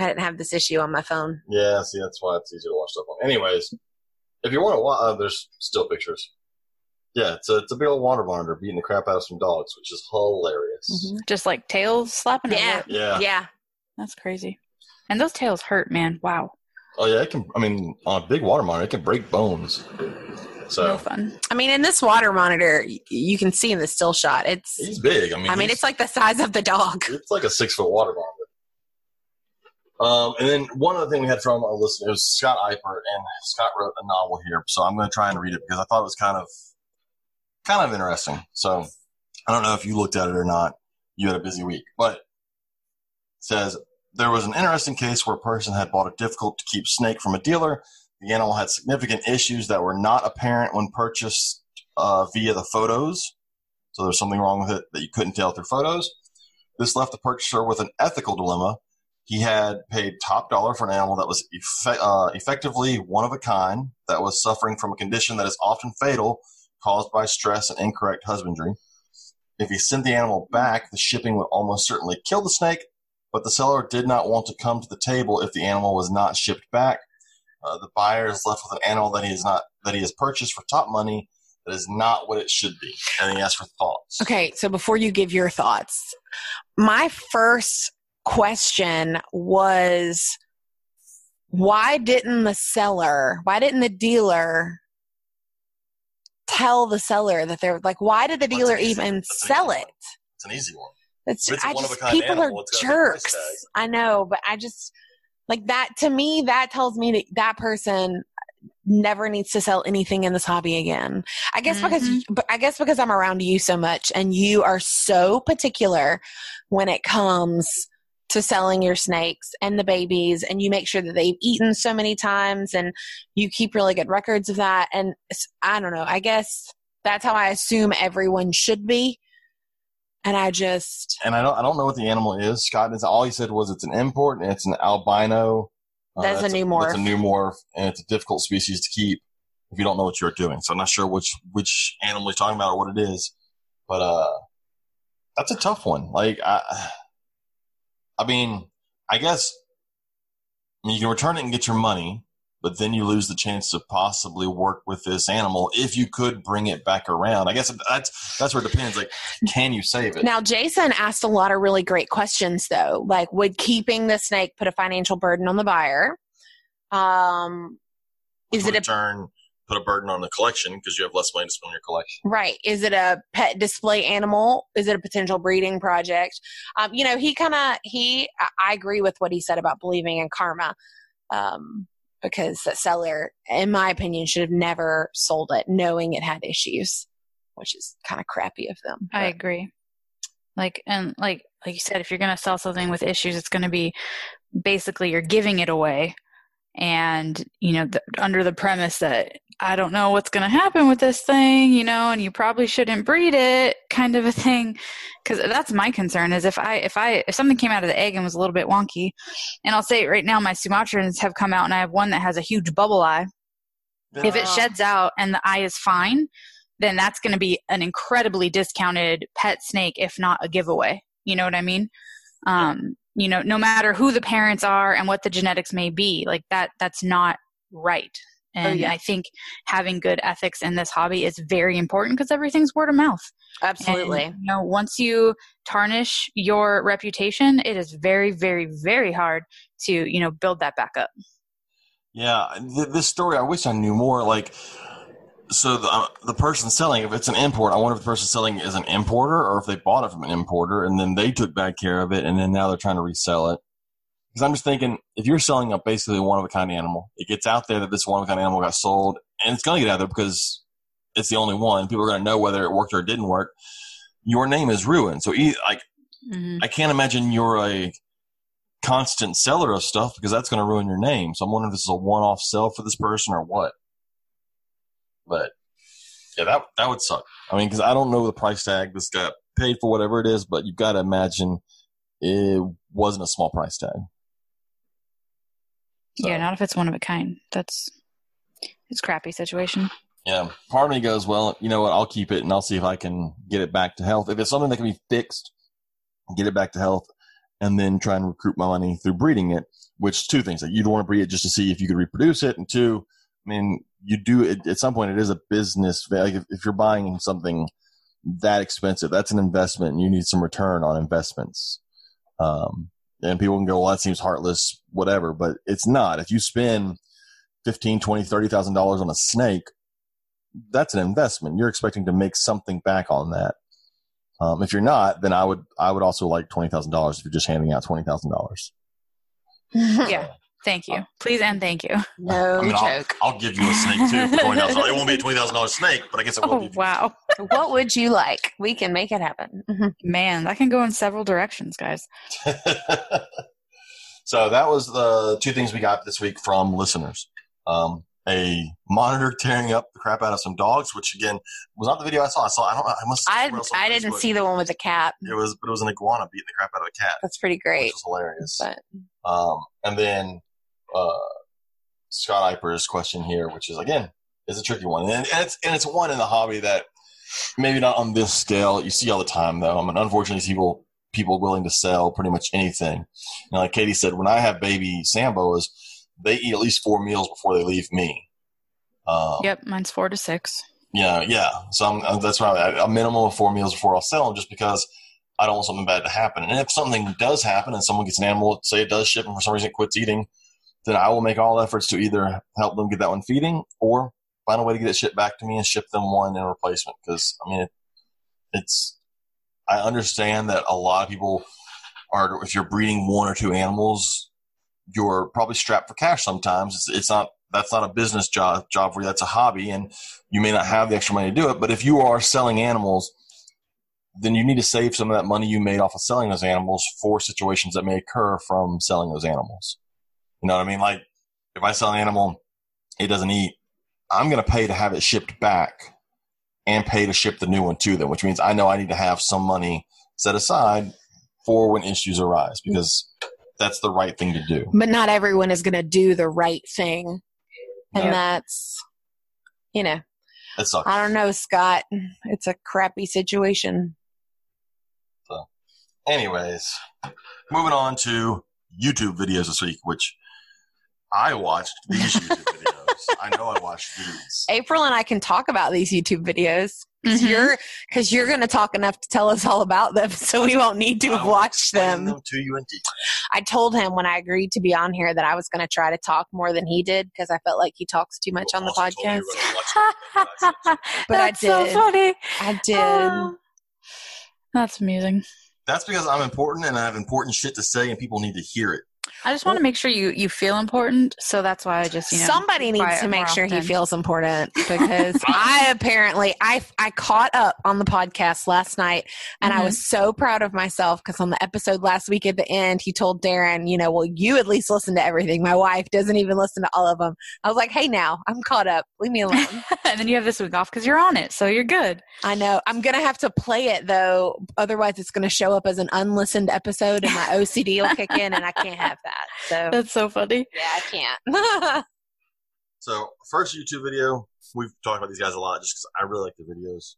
I didn't have this issue on my phone. Yeah, see, that's why it's easy to watch stuff on. Anyways, if you want to watch, uh, there's still pictures. Yeah, it's a, it's a big old water monitor beating the crap out of some dogs, which is hilarious. just like tails slapping. Yeah. Yeah. Yeah. that's crazy. And those tails hurt, man. Wow, Oh yeah, it can. I mean, on a big water monitor, it can break bones. So no fun. I mean, in this water monitor, you can see in the still shot. It's. he's big. I mean, I mean, it's like the size of the dog. it's like a six foot water monitor. Um, and then one other thing we had from a listener was Scott Eipert, and Scott wrote a novel here, so I'm going to try and read it because I thought it was kind of, kind of interesting. So I don't know if you looked at it or not. You had a busy week, but it says there was an interesting case where a person had bought a difficult to keep snake from a dealer. The animal had significant issues that were not apparent when purchased uh, via the photos. So there's something wrong with it that you couldn't tell through photos. This left the purchaser with an ethical dilemma. He had paid top dollar for an animal that was uh, effectively one of a kind, that was suffering from a condition that is often fatal, caused by stress and incorrect husbandry. If he sent the animal back, the shipping would almost certainly kill the snake, but the seller did not want to come to the table if the animal was not shipped back. Uh, the buyer is left with an animal that he is not that he has purchased for top money that is not what it should be, and he asks for thoughts. Okay, so before you give your thoughts, my first question was why didn't the seller, why didn't the dealer tell the seller that they're like, why did the dealer even sell it? It's an easy one. It's, it's a I just, one-of-a-kind people animal, are it's got a big price jerks. I know, but I just like that to me, that tells me that that person never needs to sell anything in this hobby again. I guess because Mhm. but I guess because I'm around you so much and you are so particular when it comes to selling your snakes and the babies and you make sure that they've eaten so many times and you keep really good records of that and I don't know. I guess that's how I assume everyone should be. And I just and I don't I don't know what the animal is. Scott is all he said was it's an import and it's an albino. Uh, That's a new morph. That's a new morph, and it's a difficult species to keep if you don't know what you're doing. So I'm not sure which which animal he's talking about or what it is, but uh, that's a tough one. Like I, I mean, I guess I mean, you can return it and get your money, but then you lose the chance to possibly work with this animal if you could bring it back around. I guess that's that's where it depends. Like, can you save it? Now, Jason asked a lot of really great questions, though. Like, would keeping the snake put a financial burden on the buyer? Um, is it a return put a burden on the collection because you have less money to spend on your collection. Right. Is it a pet display animal? Is it a potential breeding project? Um, you know, he kind of, he, I- I agree with what he said about believing in karma. Um, because the seller, in my opinion, should have never sold it knowing it had issues, which is kind of crappy of them. I agree. Like and like like you said, if you're gonna sell something with issues, it's gonna be basically you're giving it away, and you know the, under the premise that I don't know what's gonna happen with this thing, you know, and you probably shouldn't breed it, kind of a thing. Because that's my concern is if I if I if something came out of the egg and was a little bit wonky, and I'll say right now, my Sumatrans have come out, and I have one that has a huge bubble eye if it sheds out and the eye is fine, then that's going to be an incredibly discounted pet snake, if not a giveaway. You know what I mean? Um, you know, no matter who the parents are and what the genetics may be, like that, that's not right. Oh, and yeah. I think having good ethics in this hobby is very important because everything's word of mouth. Absolutely. And, you know, once you tarnish your reputation, it is very, very, very hard to, you know, build that back up. Yeah, th- this story, I wish I knew more. Like, so the uh, the person selling, if it's an import, I wonder if the person selling is an importer or if they bought it from an importer and then they took bad care of it and then now they're trying to resell it. Because I'm just thinking, if you're selling a basically one of a kind animal, it gets out there that this one of a kind animal got sold, and it's going to get out there because it's the only one. People are going to know whether it worked or it didn't work. Your name is ruined. So, like, Mm-hmm. I can't imagine you're a constant seller of stuff because that's going to ruin your name. So I'm wondering if this is a one-off sell for this person or what. But yeah, that that would suck. I mean, because I don't know the price tag. This got paid for whatever it is, but you've got to imagine it wasn't a small price tag. So, Yeah, not if it's one of a kind. That's it's a crappy situation. yeah. Part of me goes, well, you know what? I'll keep it and I'll see if I can get it back to health. If it's something that can be fixed, get it back to health, and then try and recruit my money through breeding it. Which two things? Like you'd want to breed it just to see if you could reproduce it, and two, I mean, you do at some point. It is a business. Like if, if you're buying something that expensive, that's an investment, and you need some return on investments. Um, and people can go, well, that seems heartless, whatever, but it's not. If you spend fifteen, twenty, thirty thousand dollars on a snake, that's an investment. You're expecting to make something back on that. Um, if you're not, then I would I would also like twenty thousand dollars if you're just handing out twenty thousand dollars. Yeah. Thank you. Please and thank you. no I mean, I'll, joke. I'll give you a snake too for twenty thousand. It won't be a twenty thousand dollars snake, but I guess it will Oh give you. wow. what would you like? We can make it happen. Mhm. Man, that can go in several directions, guys. so that was the two things we got this week from listeners. Um, a monitor tearing up the crap out of some dogs, which again was not the video I saw. I saw. I don't. I must. I I didn't see the one with the cat. It was, but it was an iguana beating the crap out of a cat, That's pretty which great. was hilarious. But Um, and then uh, Scott Eipert's question here, which is again is a tricky one, and, and it's and it's one in the hobby that maybe not on this scale you see all the time though. I mean, unfortunately, people people willing to sell pretty much anything. Know, like Katie said, when I have baby sand boas, they eat at least four meals before they leave me. Um, Yep, mine's four to six. yeah, yeah. So I'm, uh, that's why I, a minimum of four meals before I'll sell them, just because I don't want something bad to happen. And if something does happen and someone gets an animal, say it does ship and for some reason it quits eating, then I will make all efforts to either help them get that one feeding or find a way to get it shipped back to me and ship them one in replacement. Because I mean, it, it's I understand that a lot of people are if you're breeding one or two animals, you're probably strapped for cash. Sometimes it's, it's not that's not a business job job for you. That's a hobby, and you may not have the extra money to do it. But if you are selling animals, then you need to save some of that money you made off of selling those animals for situations that may occur from selling those animals. You know what I mean? Like if I sell an animal, it doesn't eat, I'm going to pay to have it shipped back and pay to ship the new one to them, which means I know I need to have some money set aside for when issues arise because that's the right thing to do. but not everyone is going to do the right thing, and Yeah. that's you know It sucks. I don't know, Scott. It's a crappy situation. So, Anyways, moving on to YouTube videos this week, which I watched these YouTube videos. I know I watched these. April and I can talk about these YouTube videos because Mhm. you're because you're going to talk enough to tell us all about them, so we won't need to I have will watched them. to you in detail. I told him when I agreed to be on here that I was going to try to talk more than he did because I felt like he talks too much on the Also told you podcast. were gonna But I That's so did. funny. I did. Oh. That's amusing. That's because I'm important and I have important shit to say, and people need to hear it. I just want to make sure you you feel important, so that's why I just you know Somebody needs to make sure he feels important because I apparently I I caught up on the podcast last night and I Mhm. was so proud of myself because on the episode last week at the end he told Darren, you know, well you at least listen to everything. My wife doesn't even listen to all of them. I was like, hey now I'm caught up. Leave me alone. and then you have this week off because you're on it, so you're good. I know I'm gonna have to play it though, otherwise it's gonna show up as an unlistened episode and my OCD will kick in and I can't have that. So That's so funny. yeah, I can't. So, first YouTube video, we've talked about these guys a lot just because I really like the videos.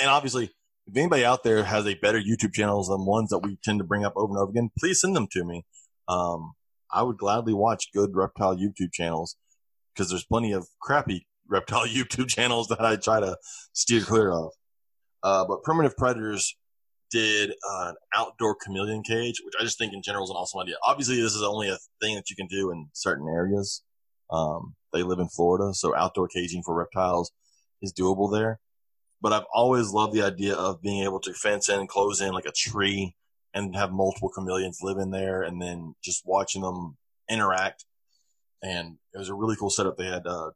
And obviously, if anybody out there has a better YouTube channels than ones that we tend to bring up over and over again, please send them to me. Um, I would gladly watch good reptile YouTube channels because there's plenty of crappy reptile YouTube channels that I try to steer clear of. Uh, but Primitive Predators did uh, an outdoor chameleon cage, which I just think in general is an awesome idea. Obviously, this is only a thing that you can do in certain areas. Um, they live in Florida, so outdoor caging for reptiles is doable there. But I've always loved the idea of being able to fence in close in like a tree and have multiple chameleons live in there and then just watching them interact. And it was a really cool setup. They had, uh,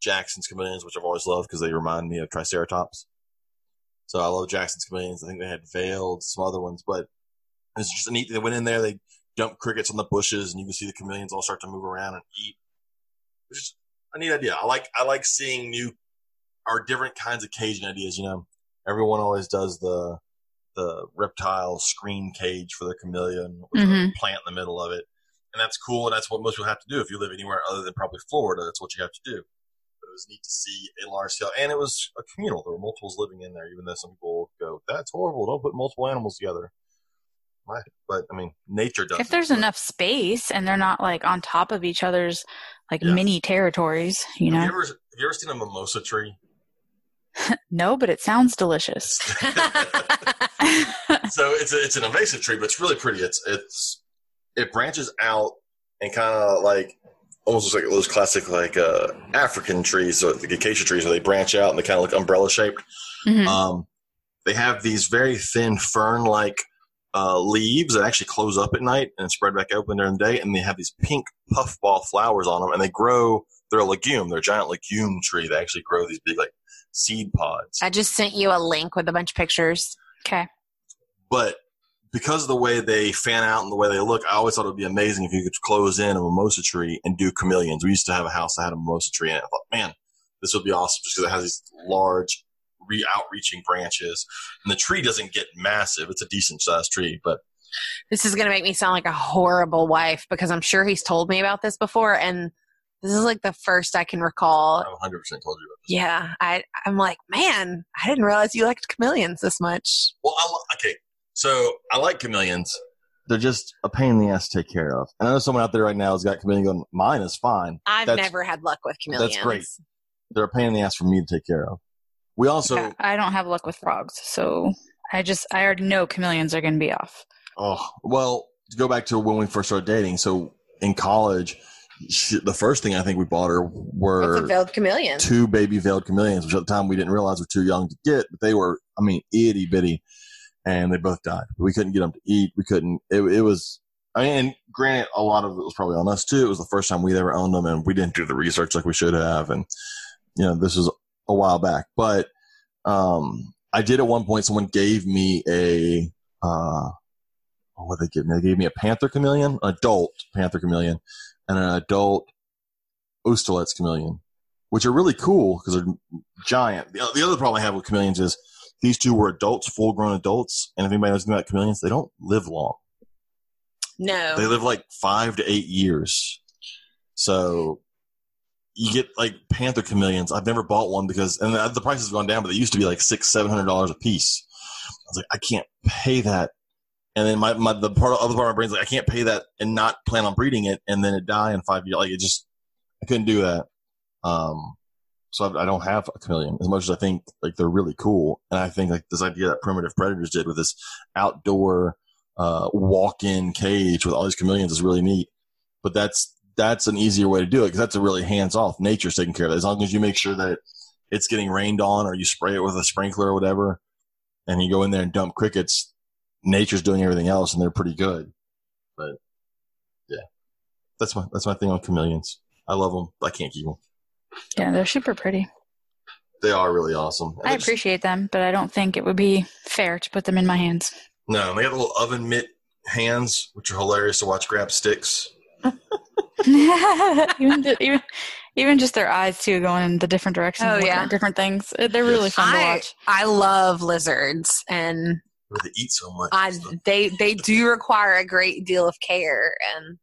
Jackson's chameleons, which I've always loved because they remind me of Triceratops. So I love Jackson's chameleons. I think they had veiled, some other ones, but it's just a neat. They went in there, they dumped crickets on the bushes and you can see the chameleons all start to move around and eat. Which is a neat idea. I like, I like seeing new or different kinds of caging ideas. You know, everyone always does the, the reptile screen cage for the chameleon with a Mhm. plant in the middle of it. And that's cool. And that's what most people have to do. If you live anywhere other than probably Florida, that's what you have to do. Was neat to see a large scale, and it was a communal. There were multiples living in there, even though some people go, "That's horrible! Don't put multiple animals together." Right. But I mean, nature does. If there's enough space and they're not like on top of each other's like Yeah. mini territories, you Have know. you ever have you ever seen a mimosa tree? no, but it sounds delicious. so it's a, it's an invasive tree, but it's really pretty. It's it's it branches out and kind of like almost looks like those classic like uh, African trees, or the acacia trees, where they branch out and they kind of look umbrella shaped. Mhm. Um, they have these very thin fern like uh, leaves that actually close up at night and spread back open during the day, and they have these pink puffball flowers on them, and they grow. They're a legume. They're a giant legume tree. They actually grow these big like seed pods. I just sent you a link with a bunch of pictures. Okay. but because of the way they fan out and the way they look, I always thought it would be amazing if you could close in a mimosa tree and do chameleons. We used to have a house that had a mimosa tree, and I thought, man, this would be awesome just because it has these large, re outreaching branches, and the tree doesn't get massive. It's a decent sized tree, but This is going to make me sound like a horrible wife because I'm sure he's told me about this before, and this is like the first I can recall. I've 100 percent told you about this. Yeah, I I'm like, man, I didn't realize you liked chameleons this much. Well, I, okay, so I like chameleons. They're just a pain in the ass to take care of. And I know someone out there right now has got chameleon going. Mine is fine. I've That's- never had luck with chameleons. That's great. They're a pain in the ass for me to take care of. We also, Yeah, I don't have luck with frogs, so I just I already know chameleons are going to be off. Oh, well, to go back to when we first started dating. So in college, she, the first thing I think we bought her What's a were veiled chameleon? two baby veiled chameleons, which at the time we didn't realize were too young to get, but they were, I mean, itty bitty. And they both died. We couldn't get them to eat. We couldn't, it, it was, I mean, and granted, a lot of it was probably on us too. It was the first time we'd ever owned them and we didn't do the research like we should have. And, you know, this was a while back, but, um, I did at one point, someone gave me a, uh, what did they give me? They gave me a panther chameleon, an adult panther chameleon, and an adult Oustalet's chameleon, which are really cool because they're giant. The, the other problem I have with chameleons is these two were adults, full grown adults, and if anybody knows anything about chameleons, they don't live long. no. They live like five to eight years. So you get like panther chameleons. I've never bought one because, and the, the price has gone down, but they used to be like six, seven hundred dollars a piece. I was like, I can't pay that. And then my, my the part other part of my brain's like, I can't pay that and not plan on breeding it, and then it die in five years. Like it just, I couldn't do that. Um, so I, don't have a chameleon as much as I think like they're really cool, and I think like this idea that primitive predators did with this outdoor uh, walk-in cage with all these chameleons is really neat. But that's that's an easier way to do it because that's a really hands-off. Nature's taking care of it as long as you make sure that it's getting rained on or you spray it with a sprinkler or whatever, and you go in there and dump crickets, nature's doing everything else and they're pretty good. But yeah, that's my that's my thing on chameleons. I love them. I can't keep them. Yeah, they're super pretty. They are really awesome. And I they're just- appreciate them, but I don't think it would be fair to put them in my hands. No, they got little oven mitt hands, which are hilarious to watch grab sticks. even, ju- even even just their eyes too, going in the different directions, Oh, yeah. different things. They're really Yes. fun to I, watch. I love lizards and they eat so much. I, and stuff. they they do require a great deal of care and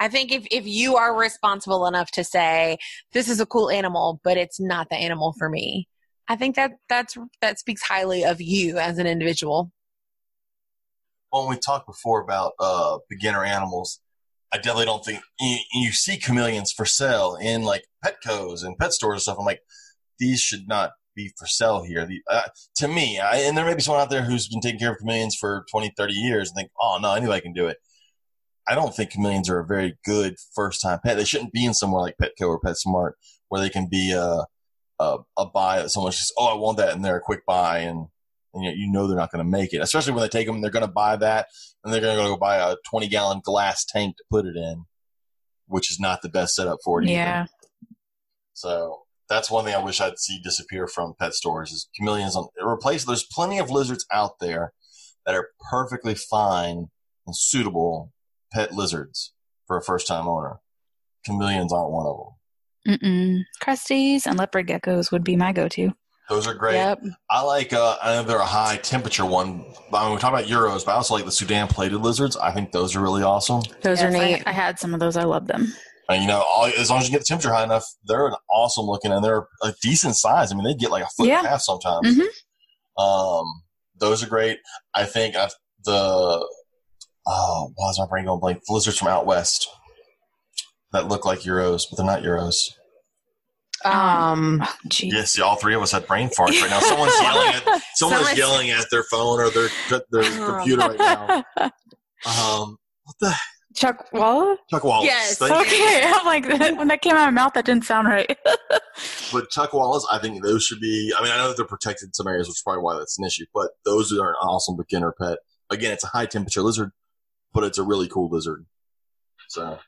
I think if, if you are responsible enough to say this is a cool animal, but it's not the animal for me, I think that that's that speaks highly of you as an individual. when we talked before about uh, beginner animals, I definitely don't think you, you see chameleons for sale in like Petco's and pet stores and stuff. I'm like, these should not be for sale here. The, uh, to me, I, and there may be someone out there who's been taking care of chameleons for 20, 30 years and think, oh no, anybody can do it. I don't think chameleons are a very good first time pet. They shouldn't be in somewhere like Petco or PetSmart where they can be a, a, a buy that someone says, oh, I want that, and they're a quick buy, and, and yet you know they're not going to make it. Especially when they take them, and they're going to buy that, and they're going to go buy a 20 gallon glass tank to put it in, which is not the best setup for it either. Yeah, So that's one thing I wish I'd see disappear from pet stores is chameleons on replace. There's plenty of lizards out there that are perfectly fine and suitable pet lizards for a first time owner. Chameleons aren't one of them. Mm-mm. cresties and leopard geckos would be my go-to. Those are great. Yep. I like. Uh, I know they're a high temperature one. I mean, we talk about euros, but I also like the Sudan plated lizards. I think those are really awesome. Those are Yes, I- neat. I, had some of those. I love them. And you know, all, as long as you get the temperature high enough, they're an awesome looking and they're a decent size. I mean, they get like a foot and a half sometimes. Mhm. Um, those are great. I think I've, the oh, why is my brain going blank? The lizards from out west that look like euros, but they're not euros. Um, Oh, Gee. Yes, see, all three of us had brain farts right now. Someone's yelling at someone's Someone's- yelling at their phone or their their Oh. computer right now. Um, what the chuckwalla? Chuck Wallace? Yes. Thank you. Okay, I'm like when that came out of my mouth, that didn't sound right. But chuckwallas, I think those should be. I mean, I know that they're protected in some areas, which is probably why that's an issue. But those are an awesome beginner pet. Again, it's a high temperature lizard, but it's a really cool lizard. So,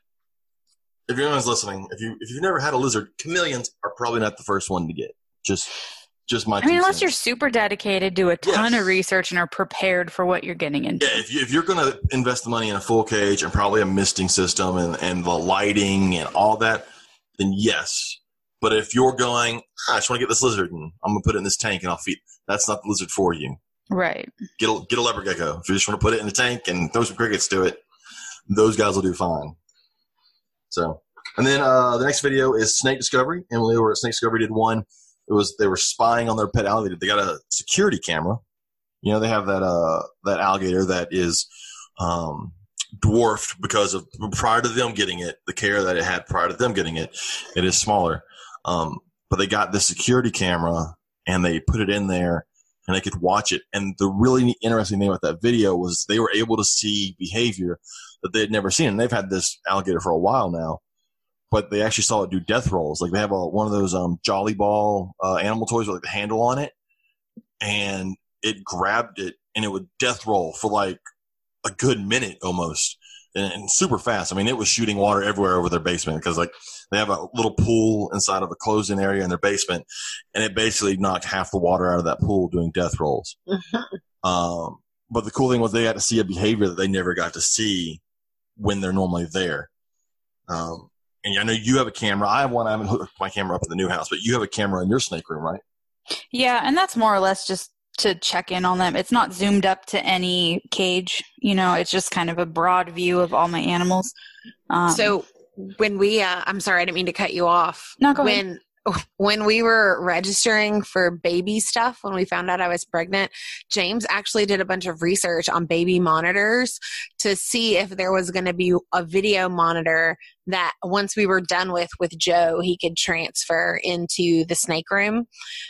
if anyone's listening, if you if you've never had a lizard, chameleons are probably not the first one to get. Just just my. I mean, unless you're super dedicated, do a ton Yes. of research, and are prepared for what you're getting into. Yeah, if, you, if you're going to invest the money in a full cage and probably a misting system and, and the lighting and all that, then yes. But if you're going, "Ah, I just want to get this lizard and I'm going to put it in this tank and I'll feed, that's not the lizard for you. Right. Get a, get a leopard gecko. If you just want to put it in the tank and throw some crickets to it, those guys will do fine. So, and then uh, the next video is Snake Discovery. Emily over at Snake Discovery did one. It was they were spying on their pet alligator. They got a security camera. You know, they have that uh that alligator that is um dwarfed because of prior to them getting it, the care that it had prior to them getting it, it is smaller. Um, but they got the security camera and they put it in there and they could watch it. And the really interesting thing about that video was they were able to see behavior that they had never seen. And they've had this alligator for a while now, but they actually saw it do death rolls. Like they have a, one of those um, Jolly Ball uh, animal toys with like the handle on it, and it grabbed it and it would death roll for like a good minute almost. And, and super fast. I mean, it was shooting water everywhere over their basement because, like, they have a little pool inside of a closed-in area in their basement, and it basically knocked half the water out of that pool doing death rolls. Um, but the cool thing was they got to see a behavior that they never got to see when they're normally there. Um, and I know you have a camera. I have one. I haven't hooked my camera up in the new house, but you have a camera in your snake room, right? Yeah, and that's more or less just to check in on them. It's not zoomed up to any cage. You know, it's just kind of a broad view of all my animals. Um, so when we, uh, I'm sorry, I didn't mean to cut you off. No, go ahead. when when we were registering for baby stuff, when we found out I was pregnant, James actually did a bunch of research on baby monitors to see if there was going to be a video monitor that once we were done with with Joe, he could transfer into the snake room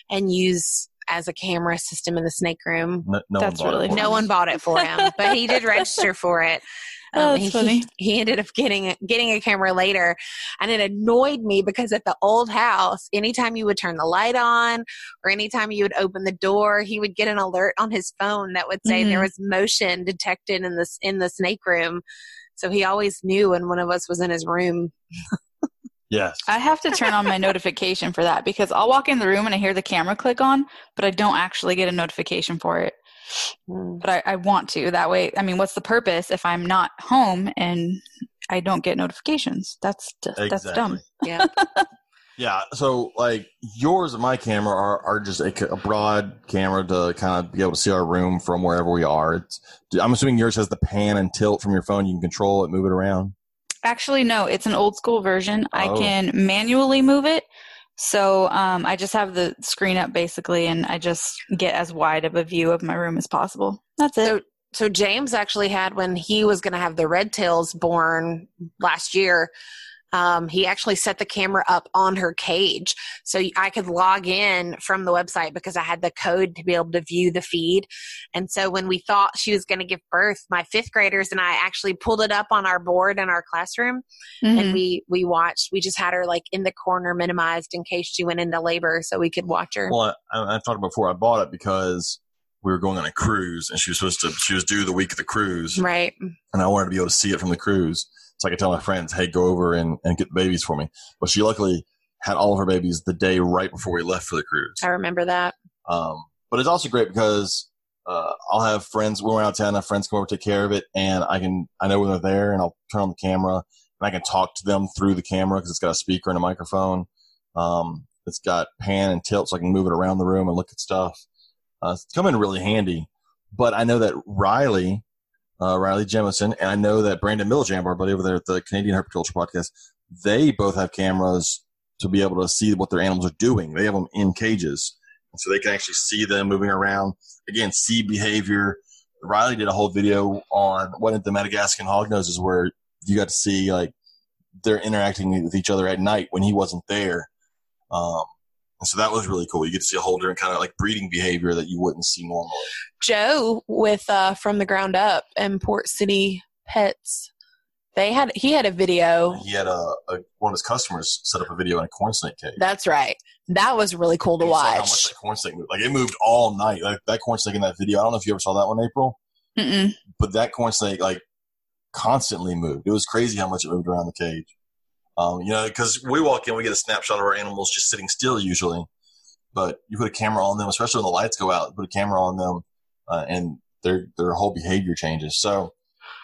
and use as a camera system in the snake room. No, no That's one bought really it for No one bought it for him, but he did register for it. Oh, Um, that's he, funny. he ended up getting getting a camera later, and it annoyed me because at the old house, anytime you would turn the light on or anytime you would open the door, he would get an alert on his phone that would say there Mhm. was motion detected in this in the snake room. So he always knew when one of us was in his room. Yes. I have to turn on my notification for that because I'll walk in the room and I hear the camera click on, but I don't actually get a notification for it. Mm. But I, I want to. That way, I mean, what's the purpose if I'm not home and I don't get notifications? That's just, that's dumb. Yeah. Yeah, so like yours and my camera are, are just a, a broad camera to kind of be able to see our room from wherever we are. It's, I'm assuming yours has the pan and tilt from your phone. You can control it, move it around. Actually, no, it's an old school version. I Oh. can manually move it. So um, I just have the screen up basically, and I just get as wide of a view of my room as possible. That's it. So so James actually had when he was going to have the red tails born last year. Um, he actually set the camera up on her cage so I could log in from the website because I had the code to be able to view the feed. And so when we thought she was going to give birth, my fifth graders and I actually pulled it up on our board in our classroom Mhm. and we we watched. We just had her like in the corner, minimized in case she went into labor, so we could watch her. Well, I, I talked before. I bought it because we were going on a cruise, and she was supposed to. She was due the week of the cruise, Right. and I wanted to be able to see it from the cruise, so I could tell my friends, "Hey, go over and, and get the babies for me." But she luckily had all of her babies the day right before we left for the cruise. I remember that. Um, but it's also great because uh, I'll have friends when we're out of town. I have friends come over to take care of it, and I can I know when they're there, and I'll turn on the camera and I can talk to them through the camera because it's got a speaker and a microphone. Um, it's got pan and tilt, so I can move it around the room and look at stuff. Uh, it's come in really handy. But I know that Riley, uh, Riley Jemison, and I know that Brandon Milljam, our buddy over there at the Canadian Herpetoculture Podcast, they both have cameras to be able to see what their animals are doing. They have them in cages so they can actually see them moving around. Again, see behavior. Riley did a whole video on of the Madagascan hognoses where you got to see like they're interacting with each other at night when he wasn't there. Um, and so that was really cool. You get to see a whole different kind of like breeding behavior that you wouldn't see normally. Joe with uh, from the ground up and Port City Pets. They had he had a video. He had a, a one of his customers set up a video in a corn snake cage. That's right. That was really cool to saw How much watch. that corn snake moved. Like it moved all night. Like that corn snake in that video. I don't know if you ever saw that one, April. Mm-mm. but that corn snake like constantly moved. It was crazy how much it moved around the cage. Um, you know, because we walk in, we get a snapshot of our animals just sitting still usually, but you put a camera on them, especially when the lights go out. Put a camera on them, uh, and their their whole behavior changes. So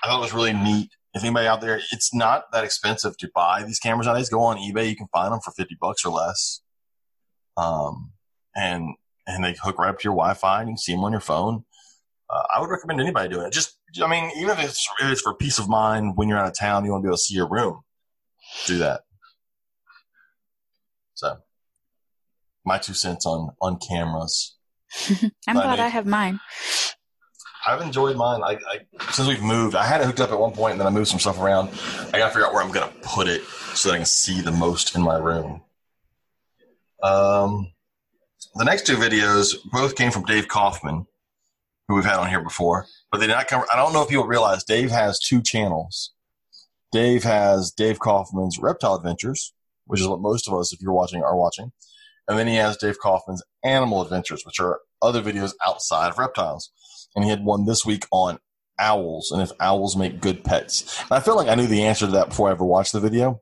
I thought it was really neat. If anybody out there, it's not that expensive to buy these cameras nowadays. Go on eBay, you can find them for fifty bucks or less. Um, and and they hook right up to your Wi-Fi, and you can see them on your phone uh, I would recommend anybody doing it. Just, I mean, even if it's, if it's for peace of mind when you're out of town, you want to be able to see your room, do that. So, my two cents on on cameras. I'm I glad I have mine. I've enjoyed mine. I, I since we've moved, I had it hooked up at one point, and then I moved some stuff around. I got to figure out where I'm going to put it so that I can see the most in my room. Um, the next two videos both came from Dave Kaufman, who we've had on here before, but they did not come. I don't know if people realize Dave has two channels. Dave has Dave Kaufman's Reptile Adventures, which is what most of us, if you're watching, are watching, and then he has Dave Kaufman's Animal Adventures, which are other videos outside of reptiles and he had one this week on owls and if owls make good pets. And I feel like I knew the answer to that before I ever watched the video.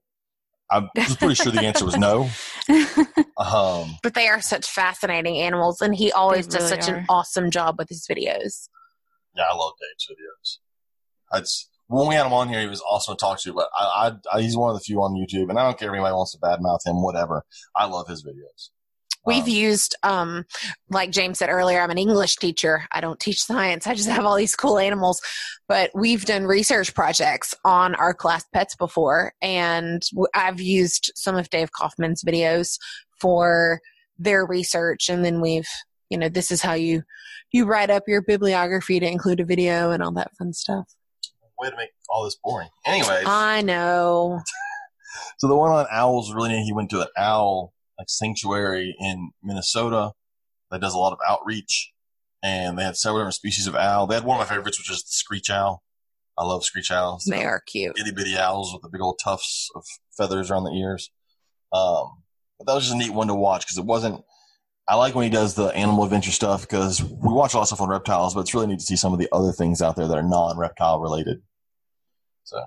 I was pretty sure the answer was no. Um, But they are such fascinating animals, and he always They does really such an awesome job with his videos. yeah, I love Dave's videos. That's when we had him on here, he was awesome to talk to. But I, I, I he's one of the few on YouTube, and I don't care if anybody wants to badmouth him, whatever. I love his videos. We've Um, used, um, like James said earlier, I'm an English teacher. I don't teach science. I just have all these cool animals. But we've done research projects on our class pets before, and I've used some of Dave Kaufman's videos for their research. And then we've, you know, this is how you you write up your bibliography to include a video and all that fun stuff. Way to make all this boring. Anyway, I know. So the one on owls was really neat. He went to an owl like sanctuary in Minnesota that does a lot of outreach, and they had several different species of owl. They had one of my favorites, which is the screech owl. I love screech owls. They are cute. itty bitty owls with the big old tufts of feathers around the ears. Um, but that was just a neat one to watch because it wasn't. I like when he does the animal adventure stuff because we watch a lot of stuff on reptiles, but it's really neat to see some of the other things out there that are non-reptile related. So,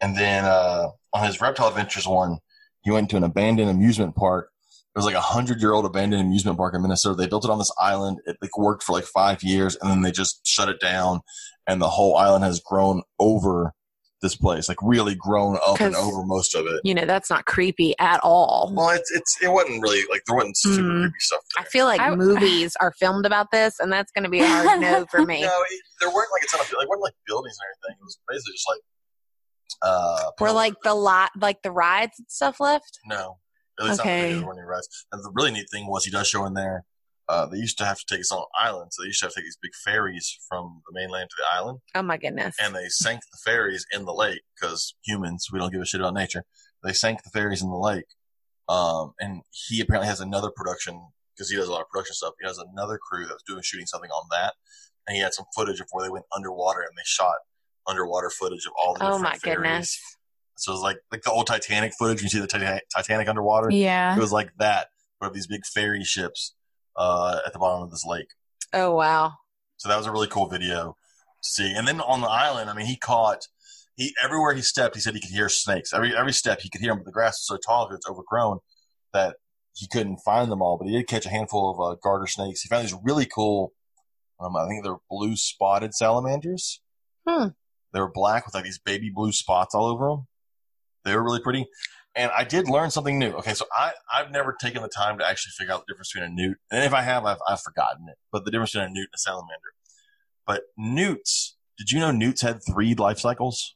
and then uh, on his reptile adventures one, he went to an abandoned amusement park. It was like a hundred-year-old abandoned amusement park in Minnesota. They built it on this island. It like, worked for like five years, and then they just shut it down. And the whole island has grown over this place, like really grown up and over most of it. You know, that's not creepy at all. Well, it's it's it wasn't really like there wasn't super Mm. creepy stuff. I feel like I- movies are filmed about this, and that's going to be a hard no for me. No, it, there weren't like a ton of like weren't like buildings and everything. It was basically just like uh Were like the lot, like the rides and stuff left. no. At least Okay. not the rides. And the really neat thing was he does show in there. Uh, they used to have to take us on an island, so they used to have to take these big ferries from the mainland to the island, Oh my goodness! and they sank the ferries in the lake because humans we don't give a shit about nature. They sank the ferries in the lake, um, and he apparently has another production because he does a lot of production stuff. He has another crew that was doing shooting something on that, and he had some footage of where they went underwater and they shot underwater footage of all the oh my ferries. goodness! So it was like like the old Titanic footage. You see the Titanic, Titanic underwater. Yeah. It was like that, but of these big ferry ships uh, at the bottom of this lake. Oh wow! So that was a really cool video to see. And then on the island, I mean, he caught he everywhere he stepped. He said he could hear snakes. Every every step he could hear them, but the grass was so tall because it's overgrown that he couldn't find them all. But he did catch a handful of uh, garter snakes. He found these really cool. Um, I think they're blue spotted salamanders. Hmm. They were black with like these baby blue spots all over them. They were really pretty. And I did learn something new. Okay, so I, I've never taken the time to actually figure out the difference between a newt. And if I have, I've, I've forgotten it. But the difference between a newt and a salamander. But newts, did you know newts had three life cycles?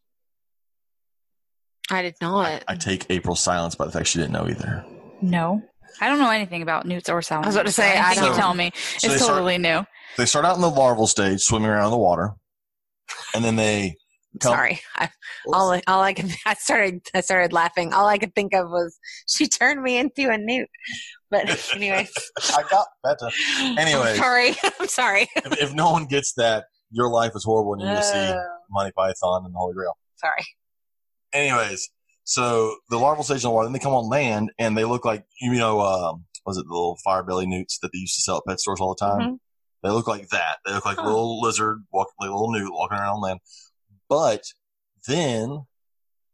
I did not. I take April's silence by the fact she didn't know either. No. I don't know anything about newts or salamanders. I was about to say, I Anything you don't- tell me. So they it's start- totally new. They start out in the larval stage, swimming around in the water. And then they come. Sorry, I, all all I could I started I started laughing. All I could think of was she turned me into a newt. But anyways, I got better. Anyway. Sorry. I'm sorry. If, if no one gets that, your life is horrible and you're going see Uh, Monty Python and the Holy Grail. sorry. anyways, so the larval stage in the water, then they come on land and they look like you know, um, was it the little fire belly newts that they used to sell at pet stores all the time? Mhm. They look like that. They look like Huh. a little lizard, walk, like a little newt walking around on land. But then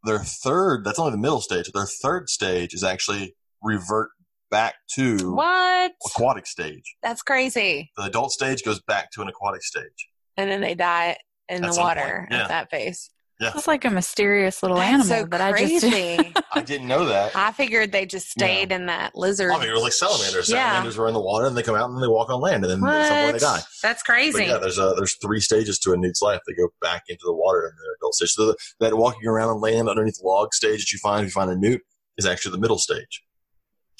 their third, that's only the middle stage. Their third stage is actually revert back to What? aquatic stage. That's crazy. The adult stage goes back to an aquatic stage. And then they die in At the water yeah. at that phase. It's like a mysterious little That's animal so that I just. crazy. I didn't know that. I figured they just stayed in that lizard. I mean, it was like salamanders. Yeah. Salamanders were in the water and they come out and then they walk on land and then at some point they die. That's But crazy. yeah, there's a, there's three stages to a newt's life. They go back into the water in their adult stage. So the, that walking around on land underneath the log stage that you find if you find a newt is actually the middle stage.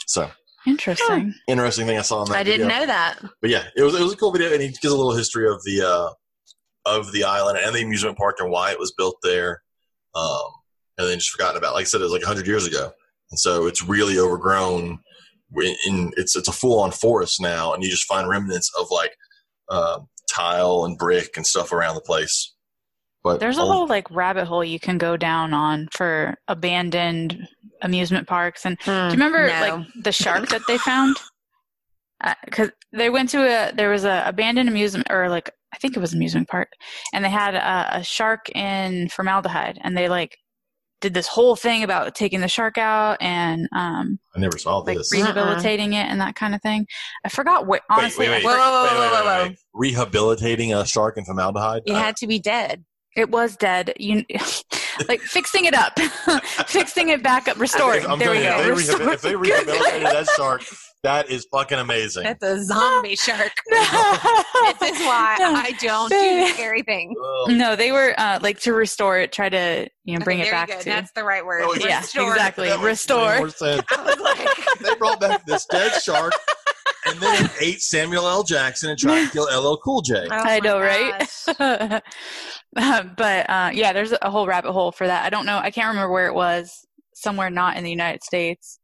So Interesting. interesting thing I saw in that. I didn't video. know that. But yeah, it was it was a cool video, and he gives a little history of the uh, of the island and the amusement park and why it was built there. Um, and then just forgotten about. Like I said, it was like hundred years ago, and so it's really overgrown. In, in it's it's a full on forest now, and you just find remnants of like uh, tile and brick and stuff around the place. But There's a all- whole like rabbit hole you can go down on for abandoned amusement parks. And do you remember no. like the shark that they found? Because they went to a there was a abandoned amusement or like I think it was amusement park, and they had a, a shark in formaldehyde, and they like did this whole thing about taking the shark out and um I never saw like this. rehabilitating it and that kind of thing. I forgot what honestly. wait, I wait, Whoa, wait, whoa, wait, whoa, wait, whoa, wait, whoa. Rehabilitating a shark in formaldehyde. It Uh, had to be dead. It was dead. You like fixing it up, fixing it back up, restoring. I'm there we go. if they, rehabil- if they rehabilitated that shark, that is fucking amazing. That's a zombie shark. this is why I don't do scary things. No, they were uh, like to restore it, try to you know bring Okay, it there you back go. to. That's the right word. Oh, yeah, Restore. exactly. That Restore. more sense. I was like, they brought back this dead shark, and then it ate Samuel L. Jackson and tried to kill LL Cool J. oh I know, right? gosh. Um, but uh, yeah, there's a whole rabbit hole for that. I don't know. I can't remember where it was. Somewhere not in the United States.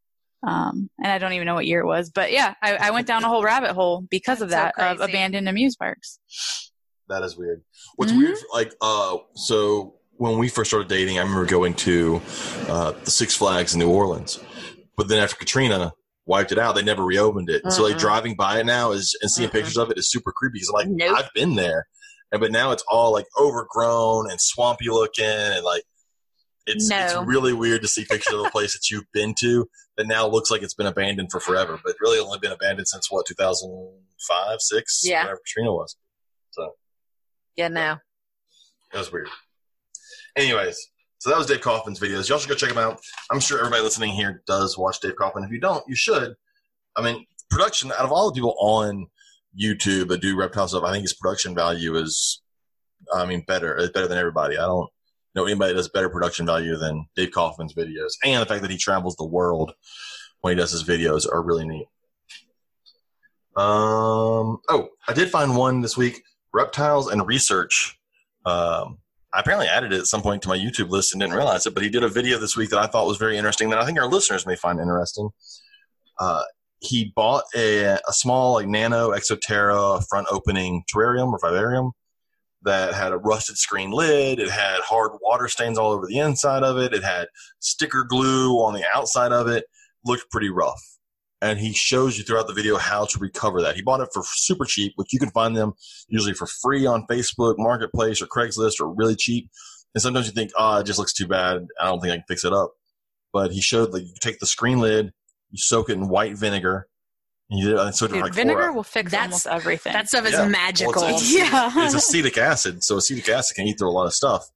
Um, and I don't even know what year it was. But yeah, I, I went down a whole rabbit hole because of that so of abandoned amuse parks. That is weird. What's Mhm. weird, like, uh, so when we first started dating, I remember going to uh, the Six Flags in New Orleans. But then after Katrina wiped it out, they never reopened it. So like driving by it now is and seeing Mm-mm. pictures of it is super creepy because like Nope. I've been there, and but now it's all like overgrown and swampy looking and like it's it's really weird to see pictures of a place that you've been to that now looks like it's been abandoned for forever, but really only been abandoned since what 2005, six, Yeah. whatever Katrina was. So Yeah, no. that was weird. Anyways, so that was Dave Kaufman's videos. Y'all should go check them out. I'm sure everybody listening here does watch Dave Kaufman. If you don't, you should. I mean, production out of all the people on YouTube that do reptile stuff, I think his production value is, I mean, better. It's better than everybody. I don't know anybody that does better production value than Dave Kaufman's videos, and the fact that he travels the world when he does his videos are really neat. Um. Oh, I did find one this week. Reptiles and research. Um, I apparently added it at some point to my YouTube list and didn't realize it, but he did a video this week that I thought was very interesting that I think our listeners may find interesting. Uh, he bought a, a small, like nano Exoterra front opening terrarium or vivarium that had a rusted screen lid. It had hard water stains all over the inside of it. It had sticker glue on the outside of it. Looked pretty rough. And he shows you throughout the video how to recover that. He bought it for super cheap, which you can find them usually for free on Facebook Marketplace or Craigslist or really cheap. And sometimes you think, oh, it just looks too bad. I don't think I can fix it up. But he showed that you take the screen lid, you soak it in white vinegar. And you did, I soaked it Dude, like vinegar will fix That's- almost everything. That stuff is Yeah. Well, magical. it's- it's- yeah. it's acetic acid, so acetic acid can eat through a lot of stuff.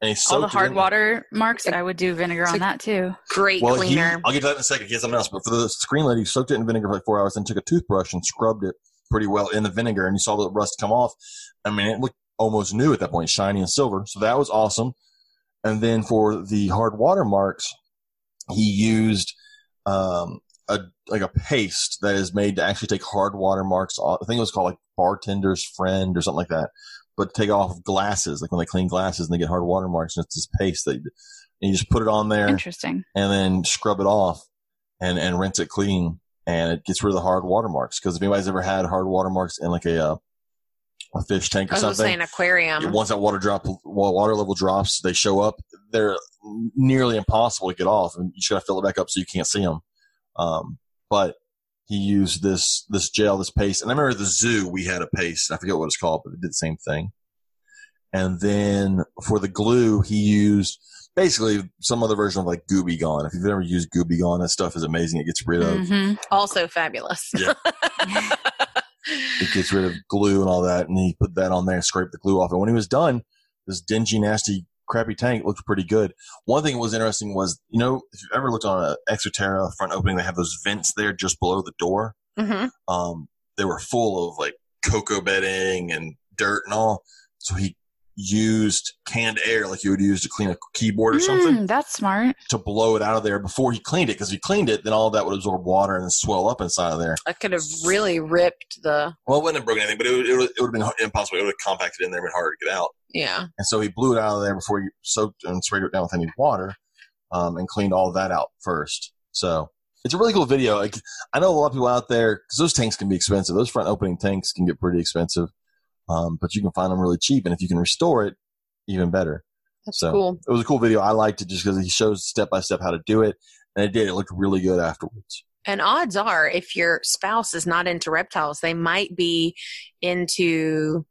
And he All the hard in- water marks. I would do vinegar It's on that too. Great Well, he, cleaner. I'll get to that in a second. He has something else, but for the screen lady, he soaked it in vinegar for like four hours, then took a toothbrush and scrubbed it pretty well in the vinegar, and you saw the rust come off. I mean, it looked almost new at that point, shiny and silver. So that was awesome. And then for the hard water marks, he used um, a like a paste that is made to actually take hard water marks off. I think it was called like bartender's friend or something like that. But take off glasses, like when they clean glasses and they get hard water marks, and it's this paste that you, and you just put it on there Interesting. and then scrub it off and and rinse it clean and it gets rid of the hard watermarks because if anybody's ever had hard watermarks in like a uh, a fish tank or I was something an aquarium. once that water drop water level drops they show up they're nearly impossible to get off and you just gotta fill it back up so you can't see them um, but he used this this gel this paste and i remember the zoo we had a paste i forget what it's called but it did the same thing and then for the glue he used basically some other version of like Gooby Gone. If you've ever used Gooby Gone, that stuff is amazing. It gets rid of hmm Also fabulous. Yeah. it gets rid of glue and all that, and he put that on there and scraped the glue off. And when he was done, this dingy, nasty, crappy tank looked pretty good. One thing that was interesting was, you know, if you've ever looked on an Exoterra front opening, they have those vents there just below the door. hmm Um, they were full of like cocoa bedding and dirt and all. So he used canned air like you would use to clean a keyboard or something Mm, that's smart. to blow it out of there before he cleaned it. Because if he cleaned it, then all that would absorb water and then swell up inside of there. I could have really ripped the Well, it wouldn't have broken anything, but it would, it would, it would have been impossible. It would have compacted in there and been harder to get out. yeah. And so he blew it out of there before he soaked and sprayed it down with any water um, and cleaned all that out first. So it's a really cool video. Like, I know a lot of people out there, because those tanks can be expensive. Those front opening tanks can get pretty expensive, um, but you can find them really cheap. And if you can restore it, even better. That's So cool. it was a cool video. I liked it just because he shows step by step how to do it. And it did. It looked really good afterwards. And odds are, if your spouse is not into reptiles, they might be into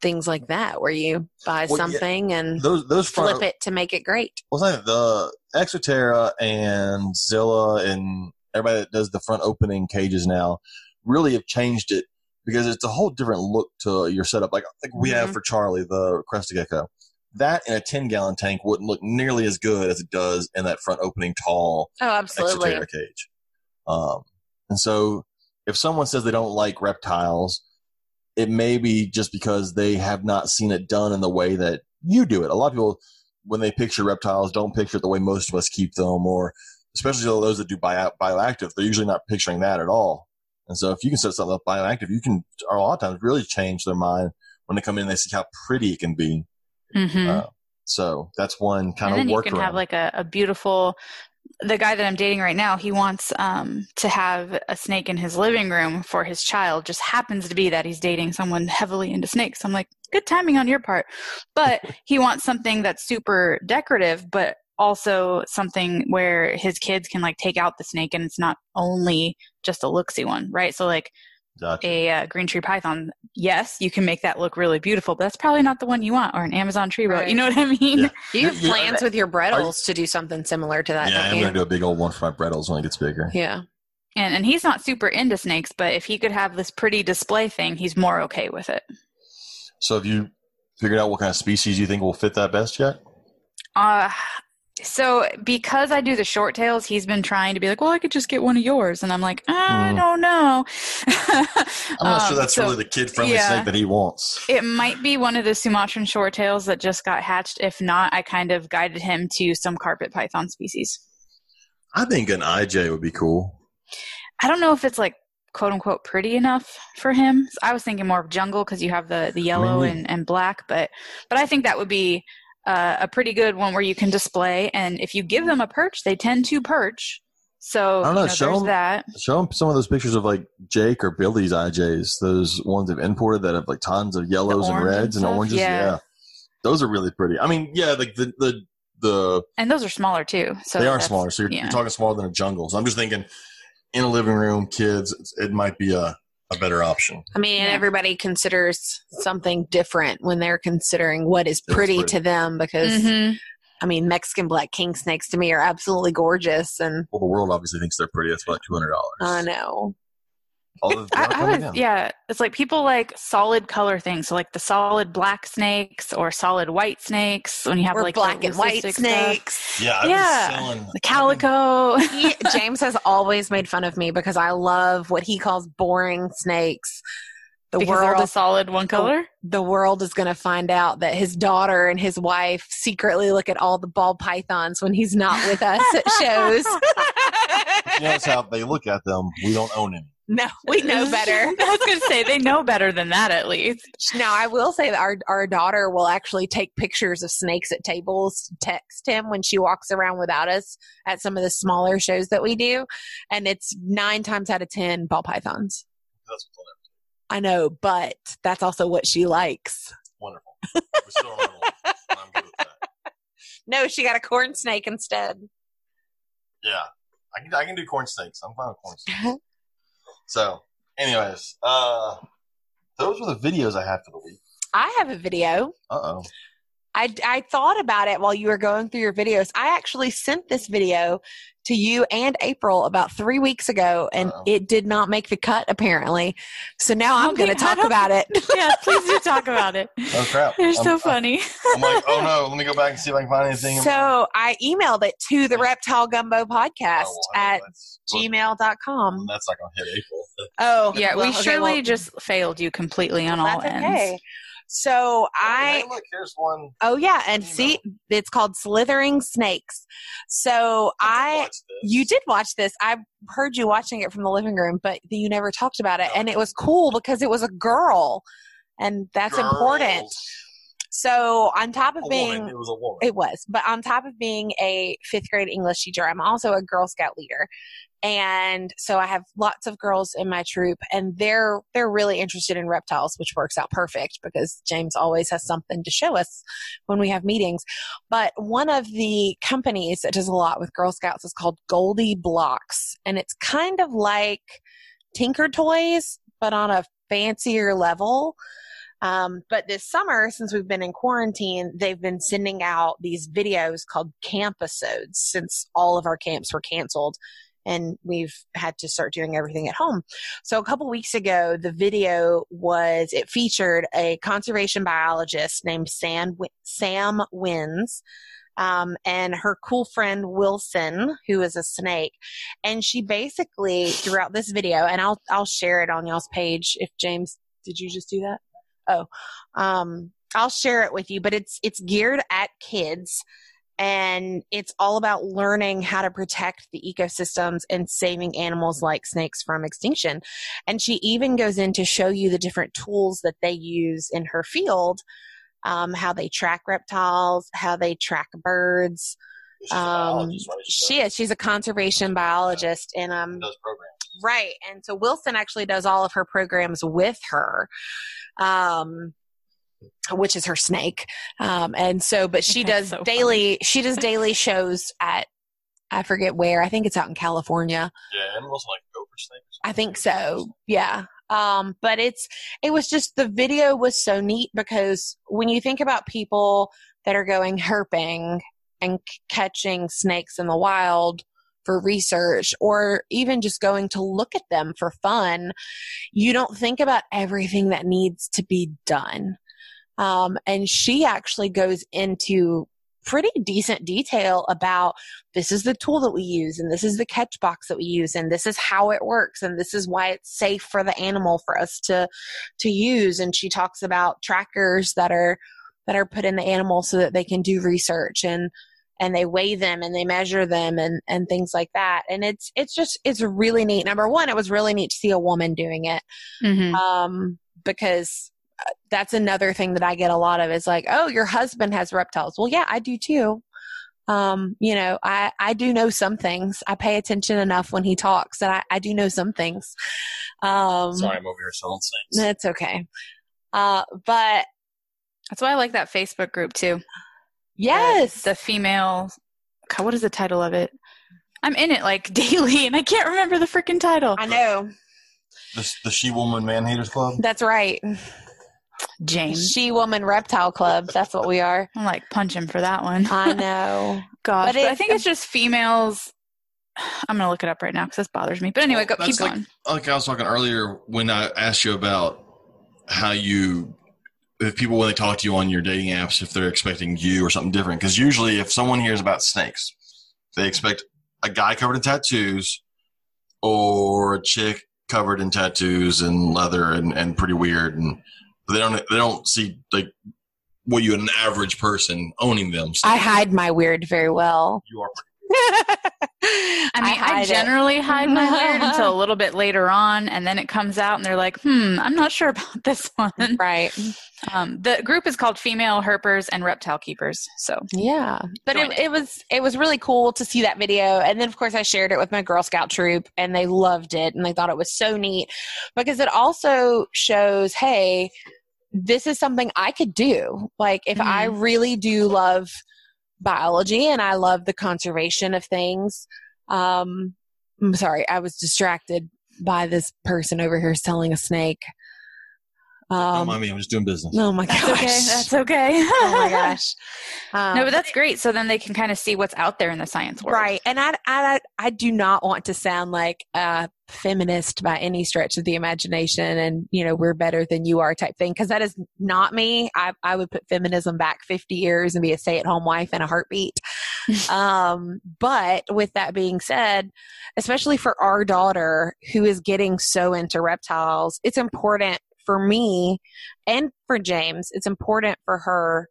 things like that, where you buy Well, yeah. something and Those those front, flip it to make it great. Well, it's the Exoterra and Zilla and everybody that does the front opening cages now really have changed it because it's a whole different look to your setup. Like like we have Mhm. for Charlie the Crested Gecko. That in a ten gallon tank wouldn't look nearly as good as it does in that front opening tall Oh, absolutely. Exoterra cage. Um, and so if someone says they don't like reptiles, it may be just because they have not seen it done in the way that you do it. A lot of people, when they picture reptiles, don't picture it the way most of us keep them, or especially those that do bio, bioactive, they're usually not picturing that at all. And so if you can set something up bioactive, you can, a lot of times, really change their mind when they come in and they see how pretty it can be. hmm Uh, so that's one kind and then of you work can have like a, a beautiful the guy that I'm dating right now, he wants um, to have a snake in his living room for his child. Just happens to be that he's dating someone heavily into snakes. I'm like, good timing on your part. But he wants something that's super decorative, but also something where his kids can like take out the snake and it's not only just a looksy one, right? So like Gotcha. a uh, green tree python, yes, you can make that look really beautiful, but that's probably not the one you want, or an Amazon tree root. Right. You know what I mean? Yeah. You have Yeah, plans with your Brettles to do something similar to that, yeah, I'm gonna do a big old one for my Brettles when it gets bigger. Yeah. And and he's not super into snakes, but if he could have this pretty display thing, he's more okay with it. So have you figured out what kind of species you think will fit that best yet? Uh so because I do the short tails, he's been trying to be like, well, I could just get one of yours, and I'm like, I Hmm. don't know. I'm not sure Um, that's so really the kid friendly yeah. snake that he wants. It might be one of the Sumatran short tails that just got hatched. If not, I kind of guided him to some carpet python species. I think an IJ would be cool. I don't know if it's like quote unquote pretty enough for him. I was thinking more of jungle because you have the the yellow Maybe. and, and black, but but I think that would be uh, a pretty good one where you can display. And if you give them a perch, they tend to perch. So I don't know, you know, show there's 'em- that. Show him some of those pictures of like Jake or Billy's IJs, those ones they've imported that have like tons of yellows and orange and reds and, oranges. Yeah. Yeah. those are really pretty. I mean, yeah, like the the the And those are smaller too. So they are smaller. So you're, yeah. you're talking smaller than a jungle. So I'm just thinking, in a living room, kids, it might be a a better option. I mean, Yeah. everybody considers something different when they're considering what is pretty, pretty. to them because, Mhm. I mean, Mexican black king snakes to me are absolutely gorgeous. And Well, the world obviously thinks they're pretty. That's about $200. I dollars. know. I, I was, yeah, it's like people like solid color things. So like the solid black snakes or solid white snakes when you have Or like black and white leucistic stuff. snakes. Yeah, I've Yeah. selling The calico. He, James has always made fun of me because I love what he calls boring snakes. The because world all is solid one color. the world is going to find out that his daughter and his wife secretly look at all the ball pythons when he's not with us at shows. You notice how they look at them. We don't own any. No, we know better. I was going to say they know better than that at least. Now, I will say that our our daughter will actually take pictures of snakes at tables, text him when she walks around without us at some of the smaller shows that we do, and it's nine times out of ten ball pythons. That's what's I know, but that's also what she likes. wonderful. We still don't own one. I'm good with that. No, she got a corn snake instead. Yeah, I can I can do corn snakes. I'm fine with corn snakes. So, anyways, uh, those were the videos I had for the week. I have a video. Uh oh. I, I thought about it while you were going through your videos. I actually sent this video to you and April about three weeks ago, and Uh-oh. it did not make the cut, apparently. So now I'm Okay, going to talk about it. Yeah, please do talk about it. Oh crap! They're I'm, so funny. I'm like, oh no, let me go back and see if I can find anything. So I emailed it to the Reptile Gumbo podcast Oh, well, at that's, gmail.com. that's not going to hit April. Oh, Yeah, well, we okay, surely well, just failed you completely on all that's ends. So oh, I Hey, look, here's one. Oh yeah, and Email. see, it's called Slithering Snakes. So I, this. you did watch this. I heard you watching it from the living room, but you never talked about it, No, and it was cool because it was a girl, and that's important. So on top of A being, woman. It was a woman. it was, but on top of being a fifth grade English teacher, I'm also a Girl Scout leader. And so I have lots of girls in my troop and they're they're really interested in reptiles, which works out perfect because James always has something to show us when we have meetings. But one of the companies that does a lot with Girl Scouts is called GoldieBlox. And it's kind of like Tinker Toys, but on a fancier level. Um, but this summer, since we've been in quarantine, they've been sending out these videos called campisodes since all of our camps were canceled and we've had to start doing everything at home. So a couple weeks ago, the video was, it featured a conservation biologist named Sam, Sam Wins. Um, and her cool friend Wilson, who is a snake, and she basically throughout this video, and I'll I'll share it on y'all's page if James, did you just do that? Oh, um, I'll share it with you, but it's it's geared at kids and it's all about learning how to protect the ecosystems and saving animals like snakes from extinction. And she even goes in to show you the different tools that they use in her field, um, how they track reptiles, how they track birds, She's Um, she is. She's a conservation biologist, and um. Right. And so Wilson actually does all of her programs with her. Um which is her snake. Um and so but she That's does so daily she does daily shows at I forget where. I think it's out in California. Yeah, and also like gopher snake. I think so. Yeah. Um but it's it was just the video was so neat because when you think about people that are going herping and c- catching snakes in the wild for research or even just going to look at them for fun, you don't think about everything that needs to be done. Um, and she actually goes into pretty decent detail about this is the tool that we use and this is the catch box that we use and this is how it works and this is why it's safe for the animal for us to to use. And she talks about trackers that are that are put in the animal so that they can do research and and they weigh them and they measure them and and things like that. And it's it's just it's really neat. Number one it was really neat to see a woman doing it. Mhm. um because that's another thing that I get a lot of is like, oh, your husband has reptiles. Well, yeah, I do too. Um, you know, I, I do know some things. I pay attention enough when he talks that I, I do know some things. Um, Sorry, I'm over here selling snakes. that's okay. Uh, but That's why I like that Facebook group too. yes, The, the female. God, what is the title of it? I'm in it like daily, and I can't remember the freaking title. I know. The, the She Woman Man Haters Club. That's right. James. She Woman Reptile Club. That's what we are. I'm like punch him for that one. I know. Gosh, But but I think it's just females. I'm gonna look it up right now because this bothers me. But anyway, Well, go, keep like- going. like I was talking earlier when I asked you about how you, if people when they talk to you on your dating apps, if they're expecting you or something different. Because usually, if someone hears about snakes, they expect a guy covered in tattoos or a chick covered in tattoos and leather and, and pretty weird, and they don't they don't see like what you an average person owning them. So I hide my weird very well. you are I mean, I, hide it. generally hide my weird until a little bit later on, and then it comes out, and they're like, "Hmm, I'm not sure about this one." right. Um, the group is called Female Herpers and Reptile Keepers. So Yeah, but Join it, it was it was really cool to see that video, and then of course I shared it with my Girl Scout troop, and they loved it, and they thought it was so neat because it also shows, hey, this is something I could do. Like if I really do love biology and I love the conservation of things. Um, I'm sorry, I was distracted by this person over here selling a snake. Don't Um, mind me. I'm just doing business. oh my gosh! that's okay. That's okay. oh my gosh! Um, no, but that's great. So then they can kind of see what's out there in the science world. Right. And I, I, I do not want to sound like a feminist by any stretch of the imagination and, you know, we're better than you are type thing. Cause that is not me. I, I would put feminism back 50 years and be a stay at home wife in a heartbeat. um, but with that being said, especially for our daughter who is getting so into reptiles, it's important for me and for James, it's important for her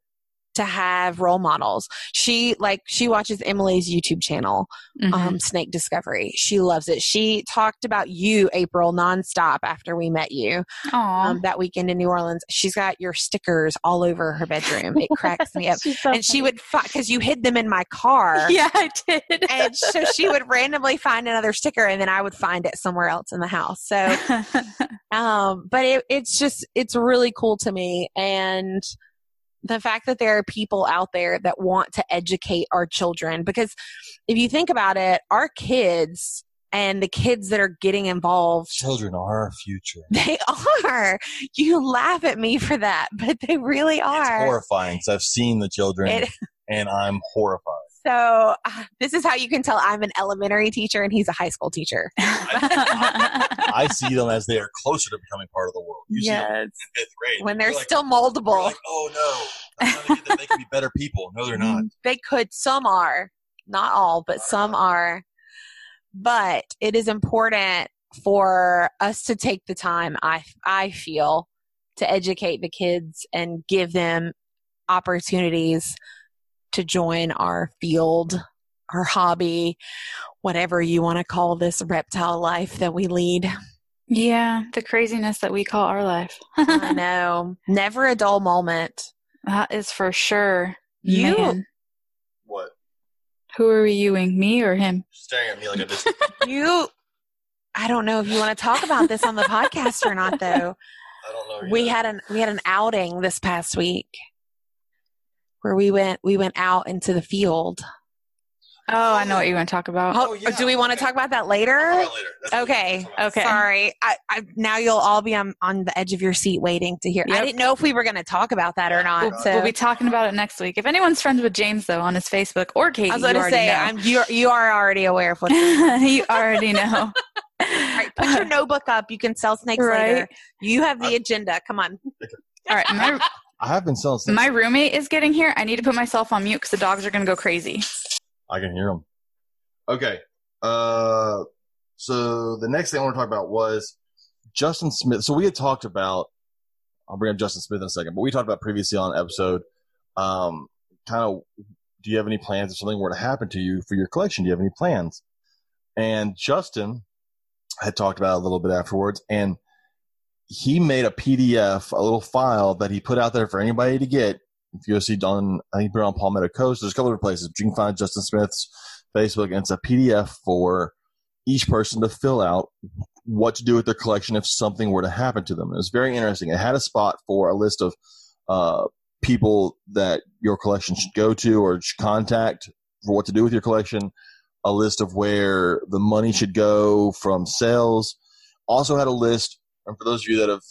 to have role models. She like she watches Emily's YouTube channel, Mhm. um, Snake Discovery. She loves it. She talked about you, April, nonstop after we met you um, that weekend in New Orleans. She's got your stickers all over her bedroom. It cracks me up. So And she would because you hid them in my car. Yeah, I did. And so she would randomly find another sticker, and then I would find it somewhere else in the house. So um but it, it's just it's really cool to me and the fact that there are people out there that want to educate our children because if you think about it our kids and the kids that are getting involved Children are our future. they are you laugh at me for that but they really are. It's horrifying because I've seen the children It- and I'm horrified. So uh, this is how you can tell i'm an elementary teacher and he's a high school teacher I see them as they are closer to becoming part of the world. You see them yes. in fifth grade. when You're they're still you're moldable like, oh no. I'm trying to get them. They can be better people. No, they're not. They could. Some are. Not all, but some are. But it is important for us to take the time, I, I feel, to educate the kids and give them opportunities to join our field, our hobby, whatever you want to call this reptile life that we lead. Yeah, the craziness that we call our life. I know. Never a dull moment. that is for sure. You- Man. What? Who are we viewing? Me or him? Staring at me like a dis- You, I don't know if you want to talk about this on the podcast or not, though. I don't know. We had an we had an outing this past week where we went we went out into the field. Oh, I know what you're going to talk about. Oh, oh, yeah. Do we want to Okay. talk about that later? about later. Okay. we're talking about. Okay. Sorry, I, I now you'll all be on, on the edge of your seat waiting to hear. I didn't know if we were going to talk about that or not. We'll, so we'll be talking about it next week. If anyone's friends with James, though, on his Facebook or Katie, I was going to say. I'm you you are already aware of what you already know. All right, put your notebook up. You can sell snakes Right. later. You have the agenda. Come on. All right, my, I have been selling snakes. my roommate is getting here. I need to put myself on mute because the dogs are going to go crazy. I can hear them. Okay. Uh, so the next thing I want to talk about was Justin Smith. So we had talked about, I'll bring up Justin Smith in a second, but we talked about previously on episode, um, kind of, do you have any plans if something were to happen to you for your collection? Do you have any plans? And Justin had talked about it a little bit afterwards and he made a PDF, a little file that he put out there for anybody to get. If you go see Don, I think put it on Palmetto Coast. There's a couple of places. You can find Justin Smith's Facebook, and it's a PDF for each person to fill out what to do with their collection if something were to happen to them. It was very interesting. It had a spot for a list of uh, people that your collection should go to or contact for what to do with your collection, a list of where the money should go from sales. Also had a list, and for those of you that have,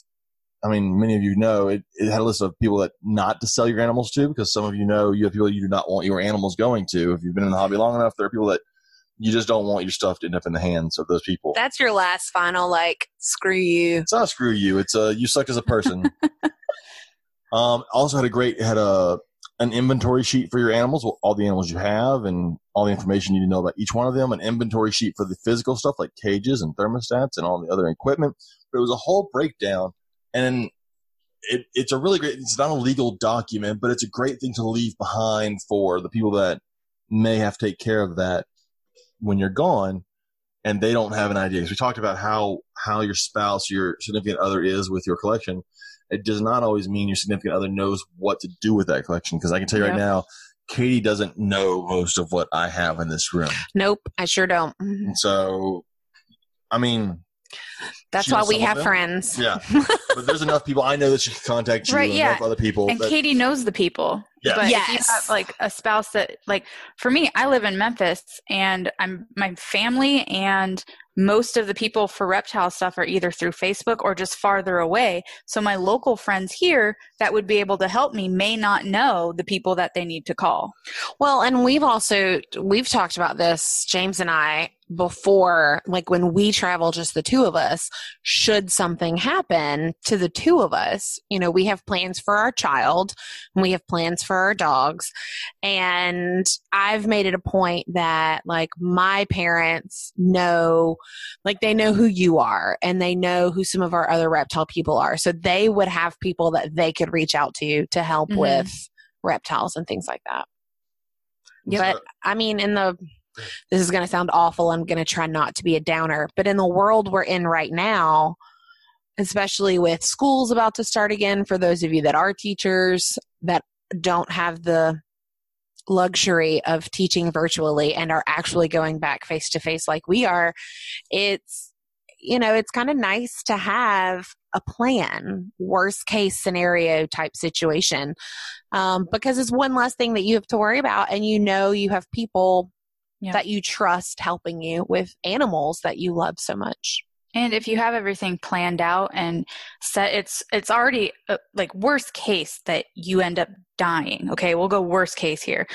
I mean, many of you know, it, it had a list of people that not to sell your animals to, because some of you know you have people you do not want your animals going to. If you've been in the hobby long enough, there are people that you just don't want your stuff to end up in the hands of those people. That's your last final like screw you. It's not screw you. It's uh, you suck as a person. um, also had a great had a an inventory sheet for your animals, all the animals you have, and all the information you need to know about each one of them. An inventory sheet for the physical stuff like cages and thermostats and all the other equipment. But it was a whole breakdown, and it, it's a really great. It's not a legal document, but it's a great thing to leave behind for the people that may have to take care of that when you're gone and they don't have an idea. Because we talked about how how your spouse, your significant other is with your collection. It does not always mean your significant other knows what to do with that collection. Because I can tell you right now, Katie doesn't know most of what I have in this room. Nope, I sure don't. So, I mean, That's She why we have them? friends. yeah. but there's enough people I know that she can contact you Right, and yeah. enough other people. And that, Katie knows the people. Yeah. But if you Yes. have like a spouse that like for me, I live in Memphis and I'm my family and most of the people for reptile stuff are either through Facebook or just farther away. So my local friends here that would be able to help me may not know the people that they need to call. Well, and we've also we've talked about this, James and I, before, like when we travel just the two of us, should something happen to the two of us, you know, we have plans for our child, and we have plans for our dogs. And I've made it a point that like my parents know like they know who you are and they know who some of our other reptile people are. So they would have people that they could reach out to to help Mhm. with reptiles and things like that. yeah But I mean, in the this is going to sound awful. I'm going to try not to be a downer, but in the world we're in right now, especially with schools about to start again, for those of you that are teachers that don't have the luxury of teaching virtually and are actually going back face to face like we are, it's you know, it's kind of nice to have a plan, worst case scenario type situation, um, because it's one less thing that you have to worry about, and you know you have people Yeah. that you trust helping you with animals that you love so much. And if you have everything planned out and set, it's it's already uh, like worst case that you end up dying. Okay, we'll go worst case here.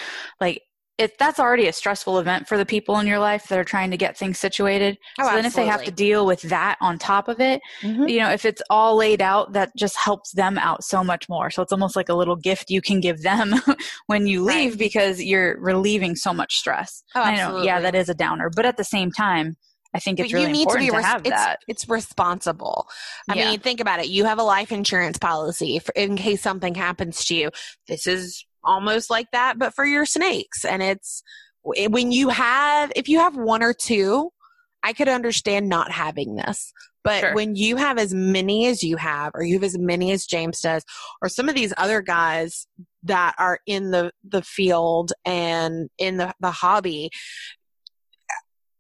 Like it, that's already a stressful event for the people in your life that are trying to get things situated. Oh, so then, if they have to deal with that on top of it, Mhm. you know, if it's all laid out, that just helps them out so much more. So it's almost like a little gift you can give them when you leave Right. because you're relieving so much stress. Oh, I know, yeah, that is a downer, but at the same time, I think it's But really important to, res- have it's, that. It's responsible. I Yeah. mean, think about it. You have a life insurance policy for, in case something happens to you. This is almost like that, but for your snakes. And it's when you have, if you have one or two, I could understand not having this. But Sure. when you have as many as you have, or you have as many as James does, or some of these other guys that are in the, the field and in the, the hobby,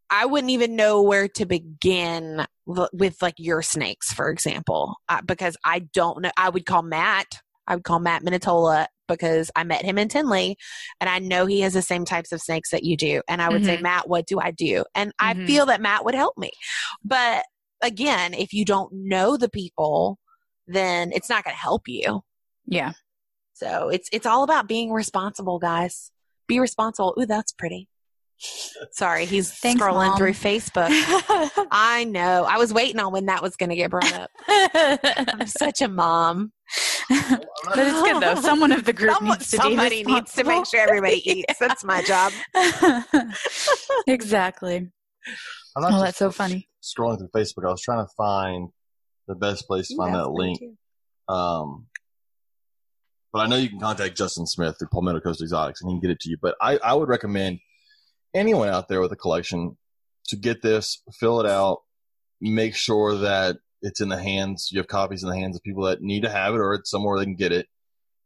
I wouldn't even know where to begin with like your snakes, for example, uh, because I don't know. I would call Matt. I would call Matt Minatola because I met him in Tinley, and I know he has the same types of snakes that you do. And I would say, Mhm. Matt, what do I do? And I Mhm. feel that Matt would help me. But again, if you don't know the people, then it's not going to help you. Yeah. So it's it's all about being responsible, guys. Be responsible. Ooh, that's pretty. Sorry, he's Thanks, scrolling Mom. through Facebook. I know. I was waiting on when that was going to get brought up. I'm such a mom. But it's good though. Someone of the group Someone- needs to be somebody needs to make sure everybody eats. That's my job. exactly. I'm not Oh, that's so funny. Scrolling through Facebook, I was trying to find the best place to find that link. Um, but I know you can contact Justin Smith through Palmetto Coast Exotics and he can get it to you. But I, I would recommend anyone out there with a collection to get this, fill it out, make sure that it's in the hands, you have copies in the hands of people that need to have it or it's somewhere they can get it.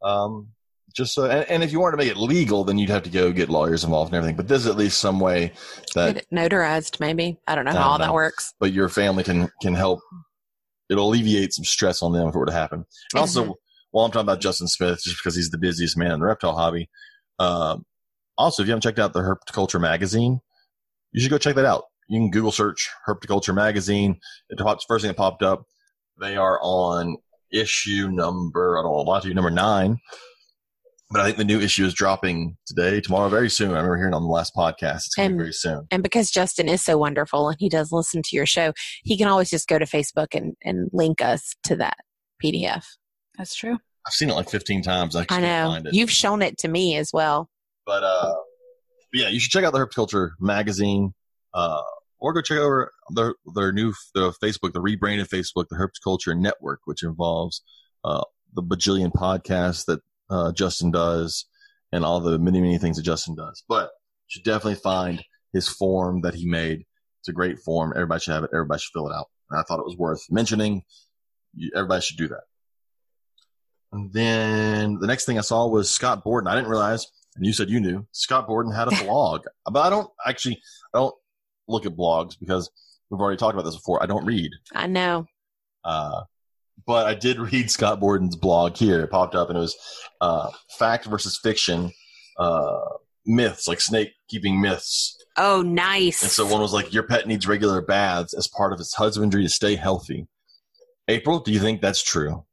Um, just so, and, and if you wanted to make it legal, then you'd have to go get lawyers involved and everything. But there's at least some way that notarized, maybe. I don't know how don't all that works. but your family can can help. It'll alleviate some stress on them if it were to happen. And also, Mhm. while I'm talking about Justin Smith, just because he's the busiest man in the reptile hobby, um, also if you haven't checked out the Herpetoculture magazine, you should go check that out. You can Google search Herpetoculture magazine. It pops first thing that popped up. They are on issue number I don't know a lot to you number nine. But I think the new issue is dropping today, tomorrow, very soon. I remember hearing on the last podcast. It's coming And- very soon. And because Justin is so wonderful and he does listen to your show, he can always just go to Facebook and, and link us to that PDF. That's true. I've seen it like 15 times. I, I know. Find it. You've shown it to me as well. But uh, yeah, you should check out the Herpetoculture magazine, uh, or go check over their their new the Facebook, the rebranded Facebook, the Herps Culture Network, which involves uh, the bajillion podcasts that uh, Justin does and all the many many things that Justin does. But you should definitely find his form that he made. It's a great form. Everybody should have it. Everybody should fill it out. And I thought it was worth mentioning. You, everybody should do that. And then the next thing I saw was Scott Borden. I didn't realize and you said you knew Scott Borden had a blog, but I don't actually I don't look at blogs because we've already talked about this before. I don't read, I know. uh, but I did read Scott Borden's blog here. It popped up and it was uh, fact versus fiction uh, myths, like snake keeping myths. Oh, nice. And so one was like, your pet needs regular baths as part of its husbandry to stay healthy. April, do you think that's true?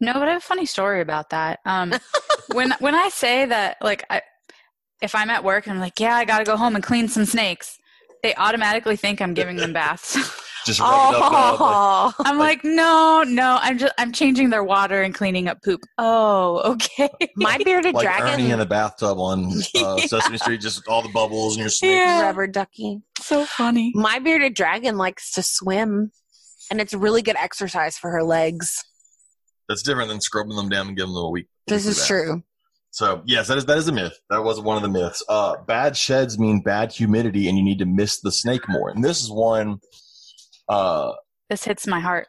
No, but I have a funny story about that. Um, when when I say that, like, I, if I'm at work and I'm like, yeah, I got to go home and clean some snakes, they automatically think I'm giving them baths. Just rub it up, uh, oh, I'm like, no, no, I'm just I'm changing their water and cleaning up poop. Oh, okay. my bearded like dragon. Ernie in the bathtub on uh, Sesame Street, just all the bubbles and your snakes. Yeah. rubber ducky. so funny. My bearded dragon likes to swim, and it's really good exercise for her legs. That's different than scrubbing them down and giving them a week. This is bath. true. So yes, that is that is a myth. That was one of the myths. Uh, bad sheds mean bad humidity, and you need to mist the snake more. And this is one. Uh, This hits my heart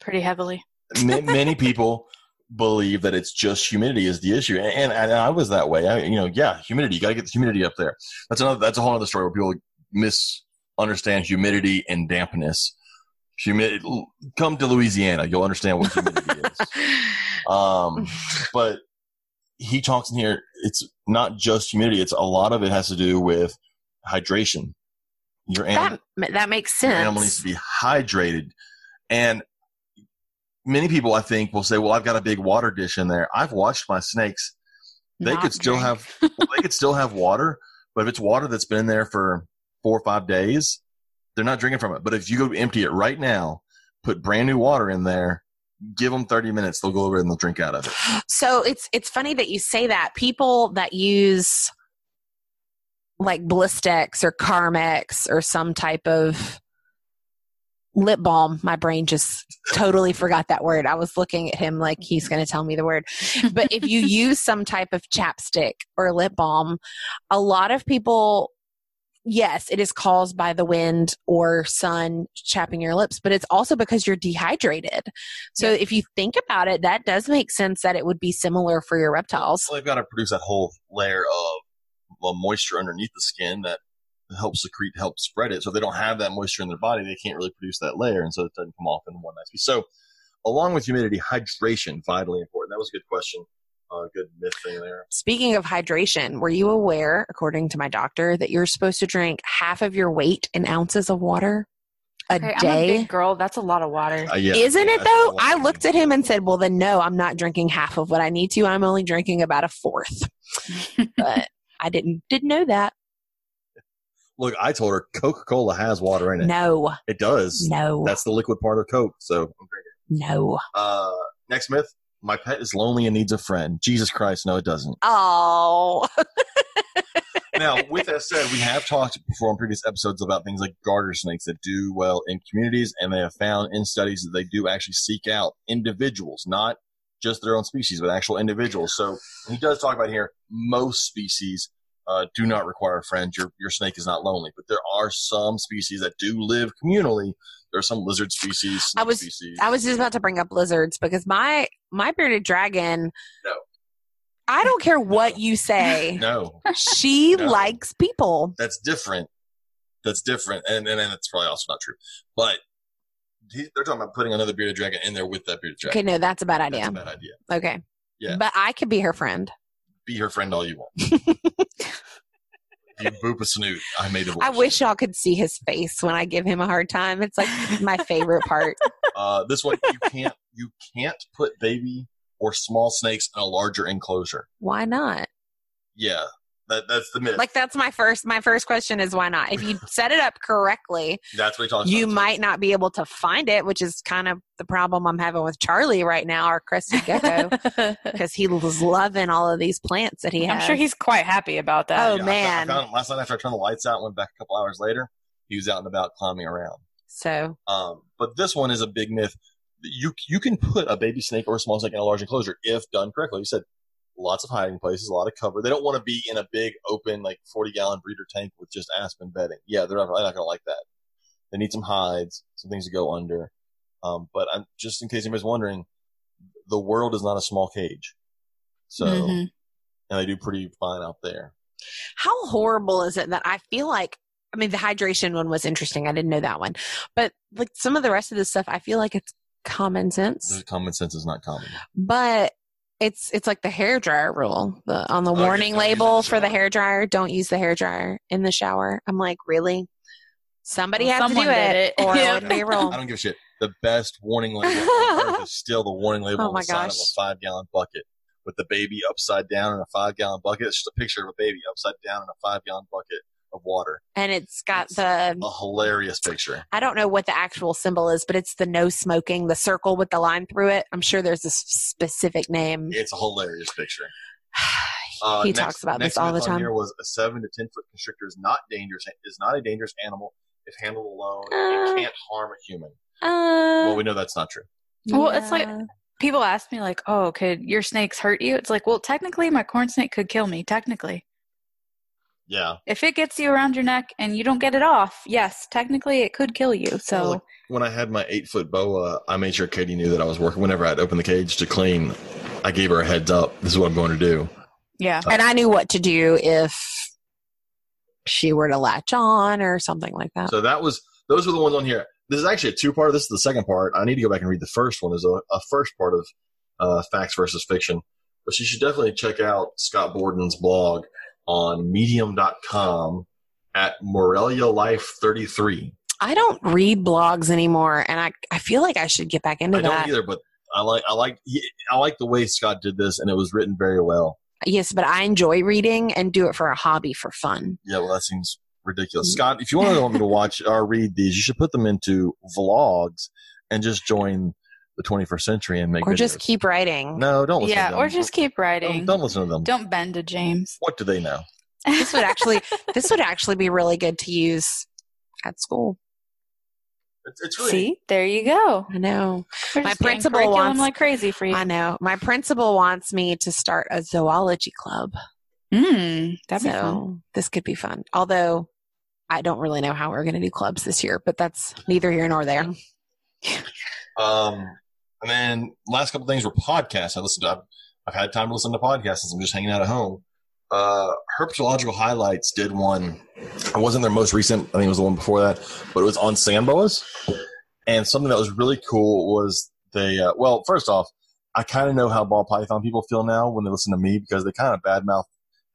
pretty heavily. ma- many people believe that it's just humidity is the issue, and, and, and I was that way. I, you know, yeah, humidity. You got to get the humidity up there. That's another. That's a whole other story where people misunderstand humidity and dampness. Humidity. Come to Louisiana, you'll understand what humidity is. Um, but he talks in here. It's not just humidity. It's a lot of it has to do with hydration. Your animal, that that makes your animal needs to be hydrated, and many people I think will say, "Well, I've got a big water dish in there." I've watched my snakes; they Not could still drink. have they could still have water, but if it's water that's been in there for four or five days, they're not drinking from it. But if you go empty it right now, put brand new water in there, give them thirty minutes, they'll go over and they'll drink out of it. So it's it's funny that you say that. People that use like Blistex or Carmex or some type of lip balm, my brain just totally forgot that word. I was looking at him like he's going to tell me the word. But if you use some type of chapstick or lip balm, a lot of people yes, it is caused by the wind or sun chapping your lips, but it's also because you're dehydrated. So if you think about it, that does make sense that it would be similar for your reptiles. So they've got to produce that whole layer of well, moisture underneath the skin that helps secrete, helps spread it. So if they don't have that moisture in their body, they can't really produce that layer, and so it doesn't come off in one nice piece. So, along with humidity, hydration vitally important. That was a good question. Uh, good myth thing there. Speaking of hydration, were you aware, according to my doctor, that you're supposed to drink half of your weight in ounces of water a Okay, I'm a day? big girl. That's a lot of water. Uh, yeah, Isn't yeah, it though? I looked at him and said, "Well, then no, I'm not drinking half of what I need to. I'm only drinking about a fourth. but I didn't didn't know that. Look, I told her Coca Cola has water in it. No, It does. no, That's the liquid part of Coke. So I'm drinking. no. Uh, next myth: My pet is lonely and needs a friend. Jesus Christ, no, it doesn't. Oh, now, with that said, we have talked before on previous episodes about things like garter snakes that do well in communities, and they have found in studies that they do actually seek out individuals, not just their own species, but actual individuals. So he does talk about here most species uh, do not require a friend. Your your snake is not lonely, but there are some species that do live communally. There are some lizard species, I was- species. I was just about to bring up lizards because my my bearded dragon. No. I don't care what you say. no, She No. likes people. that's different. That's different, and and, and that's probably also not true. But he, they're talking about putting another bearded dragon in there with that bearded dragon. Okay, no, that's a bad That's idea. a bad idea. Okay. Yeah. But I could be her friend. Be her friend all you want. you boop a snoot, I may divorce. I wish y'all could see his face when I give him a hard time. It's like my favorite part. Uh, this one you can't you can't put baby or small snakes in a larger enclosure. Why not? Yeah, that that's the myth. Like that's my first my first question is why not? If you set it up correctly, that's what he talks about. you about. might not be able to find it, which is kind of the problem I'm having with Charlie right now, our crested gecko, because he was loving all of these plants that he has. I'm sure he's quite happy about that. Oh, I found- man. I found last night after I turned the lights out. Went back a couple hours later. He was out and about climbing around. so. Um, but this one is a big myth. You you can put a baby snake or a small snake in a large enclosure if done correctly. You said lots of hiding places, a lot of cover. They don't want to be in a big open like forty gallon breeder tank with just aspen bedding. Yeah, they're not, probably not going to like that. They need some hides, some things to go under. Um, but I'm just in case anybody's wondering, the world is not a small cage. So Mhm. and they do pretty fine out there. How horrible is it that I feel like I mean the hydration one was interesting. I didn't know that one. But like some of the rest of this stuff I feel like it's common sense. Common sense is not common. But it's it's like the hair dryer rule. The on the Oh, warning don't use it in label the for the hair dryer, don't use the hair dryer in the shower. I'm like, really? Somebody Well, had to do it, it. or it Yeah. wouldn't be a rule. I don't give a shit. The best warning label on earth is still the warning label Oh on my the side of a five gallon bucket with the baby upside down in a five gallon bucket. It's just a picture of a baby upside down in a five gallon bucket of water. And it's got It's the A hilarious picture. I don't know what the actual symbol is, but it's the no smoking, the circle with the line through it. I'm sure there's a specific name. It's a hilarious picture. Uh, he next- talks about this all the time. Here was a seven to ten foot constrictor is not dangerous. Is not a dangerous animal if handled alone. Uh, it can't harm a human. Uh, Well, we know that's not true. Well, it's like- People ask me like, "Oh, could your snakes hurt you?" It's like, well, technically, my corn snake could kill me. Technically, Yeah. if it gets you around your neck and you don't get it off, yes, technically, it could kill you. So, Well, like, when I had my eight foot boa, I made sure Katie knew that I was working. Whenever I'd open the cage to clean, I gave her a heads up. This is what I'm going to do. yeah. and I knew what to do if she were to latch on or something like that. So that was those were the ones on here. This is actually a two part. This is the second part. I need to go back and read the first one. There's a, a first part of uh, facts versus fiction, but you should definitely check out Scott Borden's blog on Medium.com at Morelia Life 33. I don't read blogs anymore, and I I feel like I should get back into I don't that. either, but I like I like I like the way Scott did this, and it was written very well. Yes, but I enjoy reading and do it for a hobby for fun. Yeah, well, that seems ridiculous. Mm. Scott, if you want to want me to watch or read these, you should put them into vlogs and just join the 21st century and make Or videos. just keep writing. no, don't listen Yeah, to them. or just keep writing. don't, don't listen to them. Don't bend to James. What do they know? This would actually this would actually be really good to use at school. It's, it's really See, there you go. I know. We're My just principal wants- like crazy for you. I know. My principal wants me to start a zoology club. Mm, that'd be fun. so this could be fun. Although I don't really know how we're going to do clubs this year, but that's neither here nor there. Um, and then last couple things were podcasts. I listened to. I've, I've had time to listen to podcasts since I'm just hanging out at home. Uh, Herpetological Highlights did one. It wasn't their most recent. I think it was the one before that, but it was on sand boas. And something that was really cool was they. Uh, well, first off, I kind of know how ball python people feel now when they listen to me because they kind of badmouth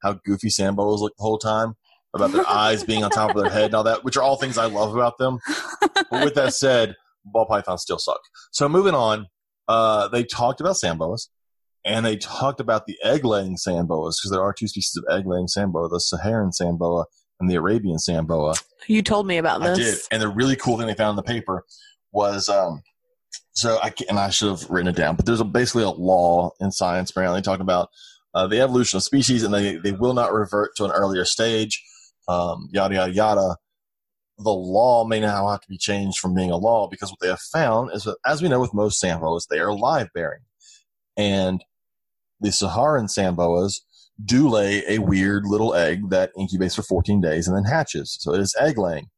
how goofy sand boas look the whole time about their eyes being on top of their head and all that, which are all things I love about them. But with that said, ball pythons still suck. So moving on, uh, they talked about sand boas and they talked about the egg laying sand boas because there are two species of egg laying sand boa, the Saharan sand boa and the Arabian sand boa. You told me about this. I did. And the really cool thing they found in the paper was, um, so I can, and I should have written it down, but there's a, basically a law in science apparently talking about uh, the evolution of species and they, they will not revert to an earlier stage, um, yada, yada, yada. The law may now have to be changed from being a law because what they have found is that, as we know with most sand boas, they are live bearing. And the Saharan sand boas do lay a weird little egg that incubates for 14 days and then hatches. So it is egg laying.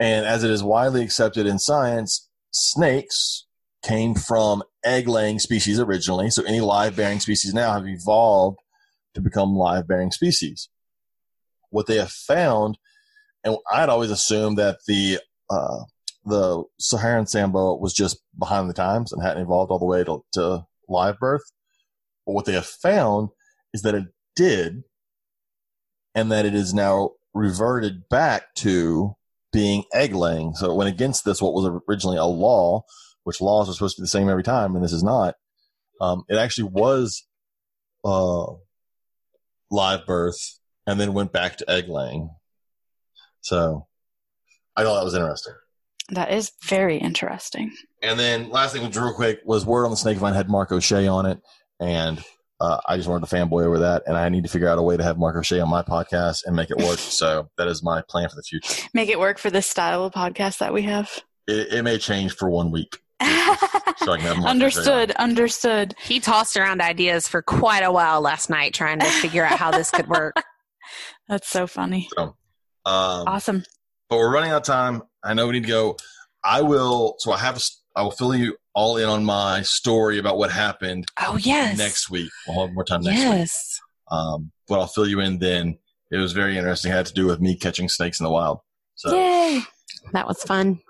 And as it is widely accepted in science, snakes came from egg laying species originally. So any live bearing species now have evolved to become live bearing species. What they have found, and I'd always assumed that the uh, the Saharan sand boa was just behind the times and hadn't evolved all the way to, to live birth. But what they have found is that it did, and that it is now reverted back to being egg laying. So it went against this, what was originally a law, which laws are supposed to be the same every time, and this is not. Um, it actually was uh, live birth and then went back to egg laying. So I thought that was interesting. That is very interesting. And then last thing, was real quick, was word on the snake vine had Mark O'Shea on it, and uh, I just wanted to fanboy over that, and I need to figure out a way to have Mark O'Shea on my podcast and make it work. so that is my plan for the future. Make it work for this style of podcast that we have. It, it may change for one week. So I can have Mark O'Shea understood. Understood. He tossed around ideas for quite a while last night trying to figure out how this could work. That's so funny. on. Um, Awesome. but we're running out of time. I know we need to go. I will. So I have. a s- I will fill you all in on my story about what happened Oh, yes. next week. We'll have more time next week. Yes. Um, but I'll fill you in then. It was very interesting. It had to do with me catching snakes in the wild. So, Yay. That was fun.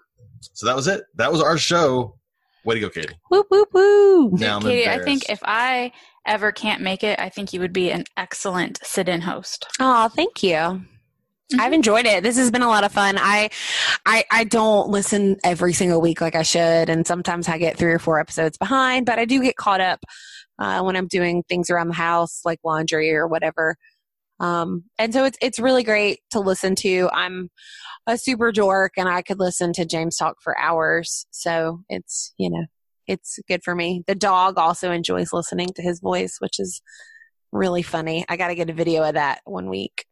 so that was it. That was our show. Way to go, Katie. Woo, woo, woo. Now I'm Katie, I think if I ever can't make it, I think you would be an excellent sit-in host. Oh, thank you. Mhm. I've enjoyed it. This has been a lot of fun. I, I, I don't listen every single week like I should, and sometimes I get three or four episodes behind. But I do get caught up uh, when I'm doing things around the house, like laundry or whatever. Um, and so it's it's really great to listen to. I'm a super dork, and I could listen to James talk for hours. So it's you know it's good for me. The dog also enjoys listening to his voice, which is really funny. I got to get a video of that one week.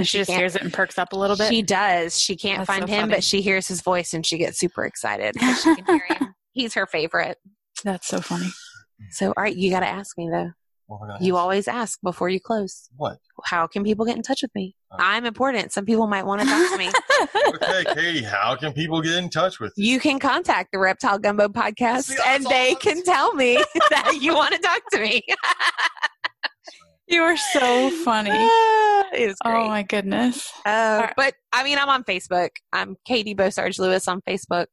When she just hears it and perks up a little bit. She does. She can't That's find so him, funny. but she hears his voice and she gets super excited she can hear him. He's her favorite. That's so funny. So, all right, you got to ask me though. What am I gonna You ask? always ask before you close. What? How can people get in touch with me? I'm important. Some people might want to talk to me. Okay, Katie, how can people get in touch with you? You can contact the Reptile Gumbo podcast See, and they can tell me that you want to talk to me. You are so funny. it was great. Oh my goodness. Uh, right. but I mean, I'm on Facebook. I'm Katie Bosarge Lewis on Facebook.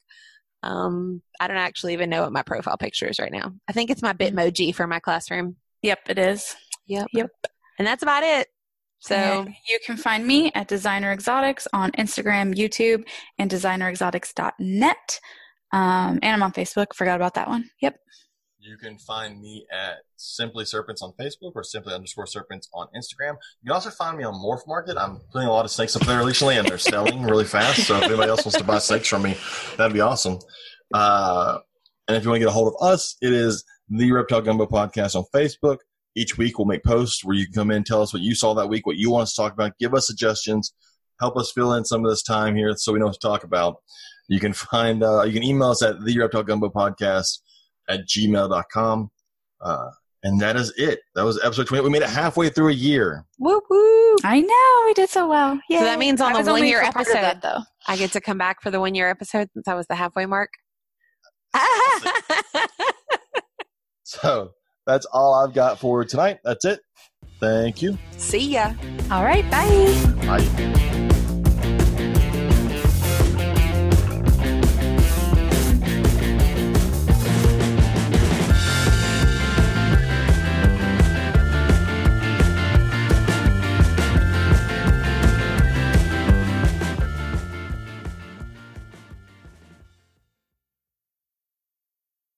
Um, I don't actually even know what my profile picture is right now. I think it's my Bitmoji for my classroom. Yep, it is. Yep. Yep. And that's about it. So And you can find me at Designer Exotics on Instagram, YouTube, and designerexotics.net. Um, and I'm on Facebook. Forgot about that one. Yep. You can find me at Simply Serpents on Facebook or Simply underscore Serpents on Instagram. You can also find me on Morph Market. I'm putting a lot of snakes up there recently, and they're selling really fast. So if anybody else wants to buy snakes from me, that'd be awesome. Uh, and if you want to get a hold of us, it is the Reptile Gumbo Podcast on Facebook. Each week we'll make posts where you can come in, tell us what you saw that week, what you want us to talk about, give us suggestions, help us fill in some of this time here so we know what to talk about. You can find, uh, you can email us at the Reptile Gumbo Podcast at gmail.com. Uh, And that is it. That was episode 20. We made it halfway through a year. Whoop whoop. I know we did so well. Yeah. So that means on I the one year for part of episode, that, though. I get to come back for the one year episode since that was the halfway mark. So that's all I've got for tonight. That's it. Thank you. See ya. All right. Bye. Bye.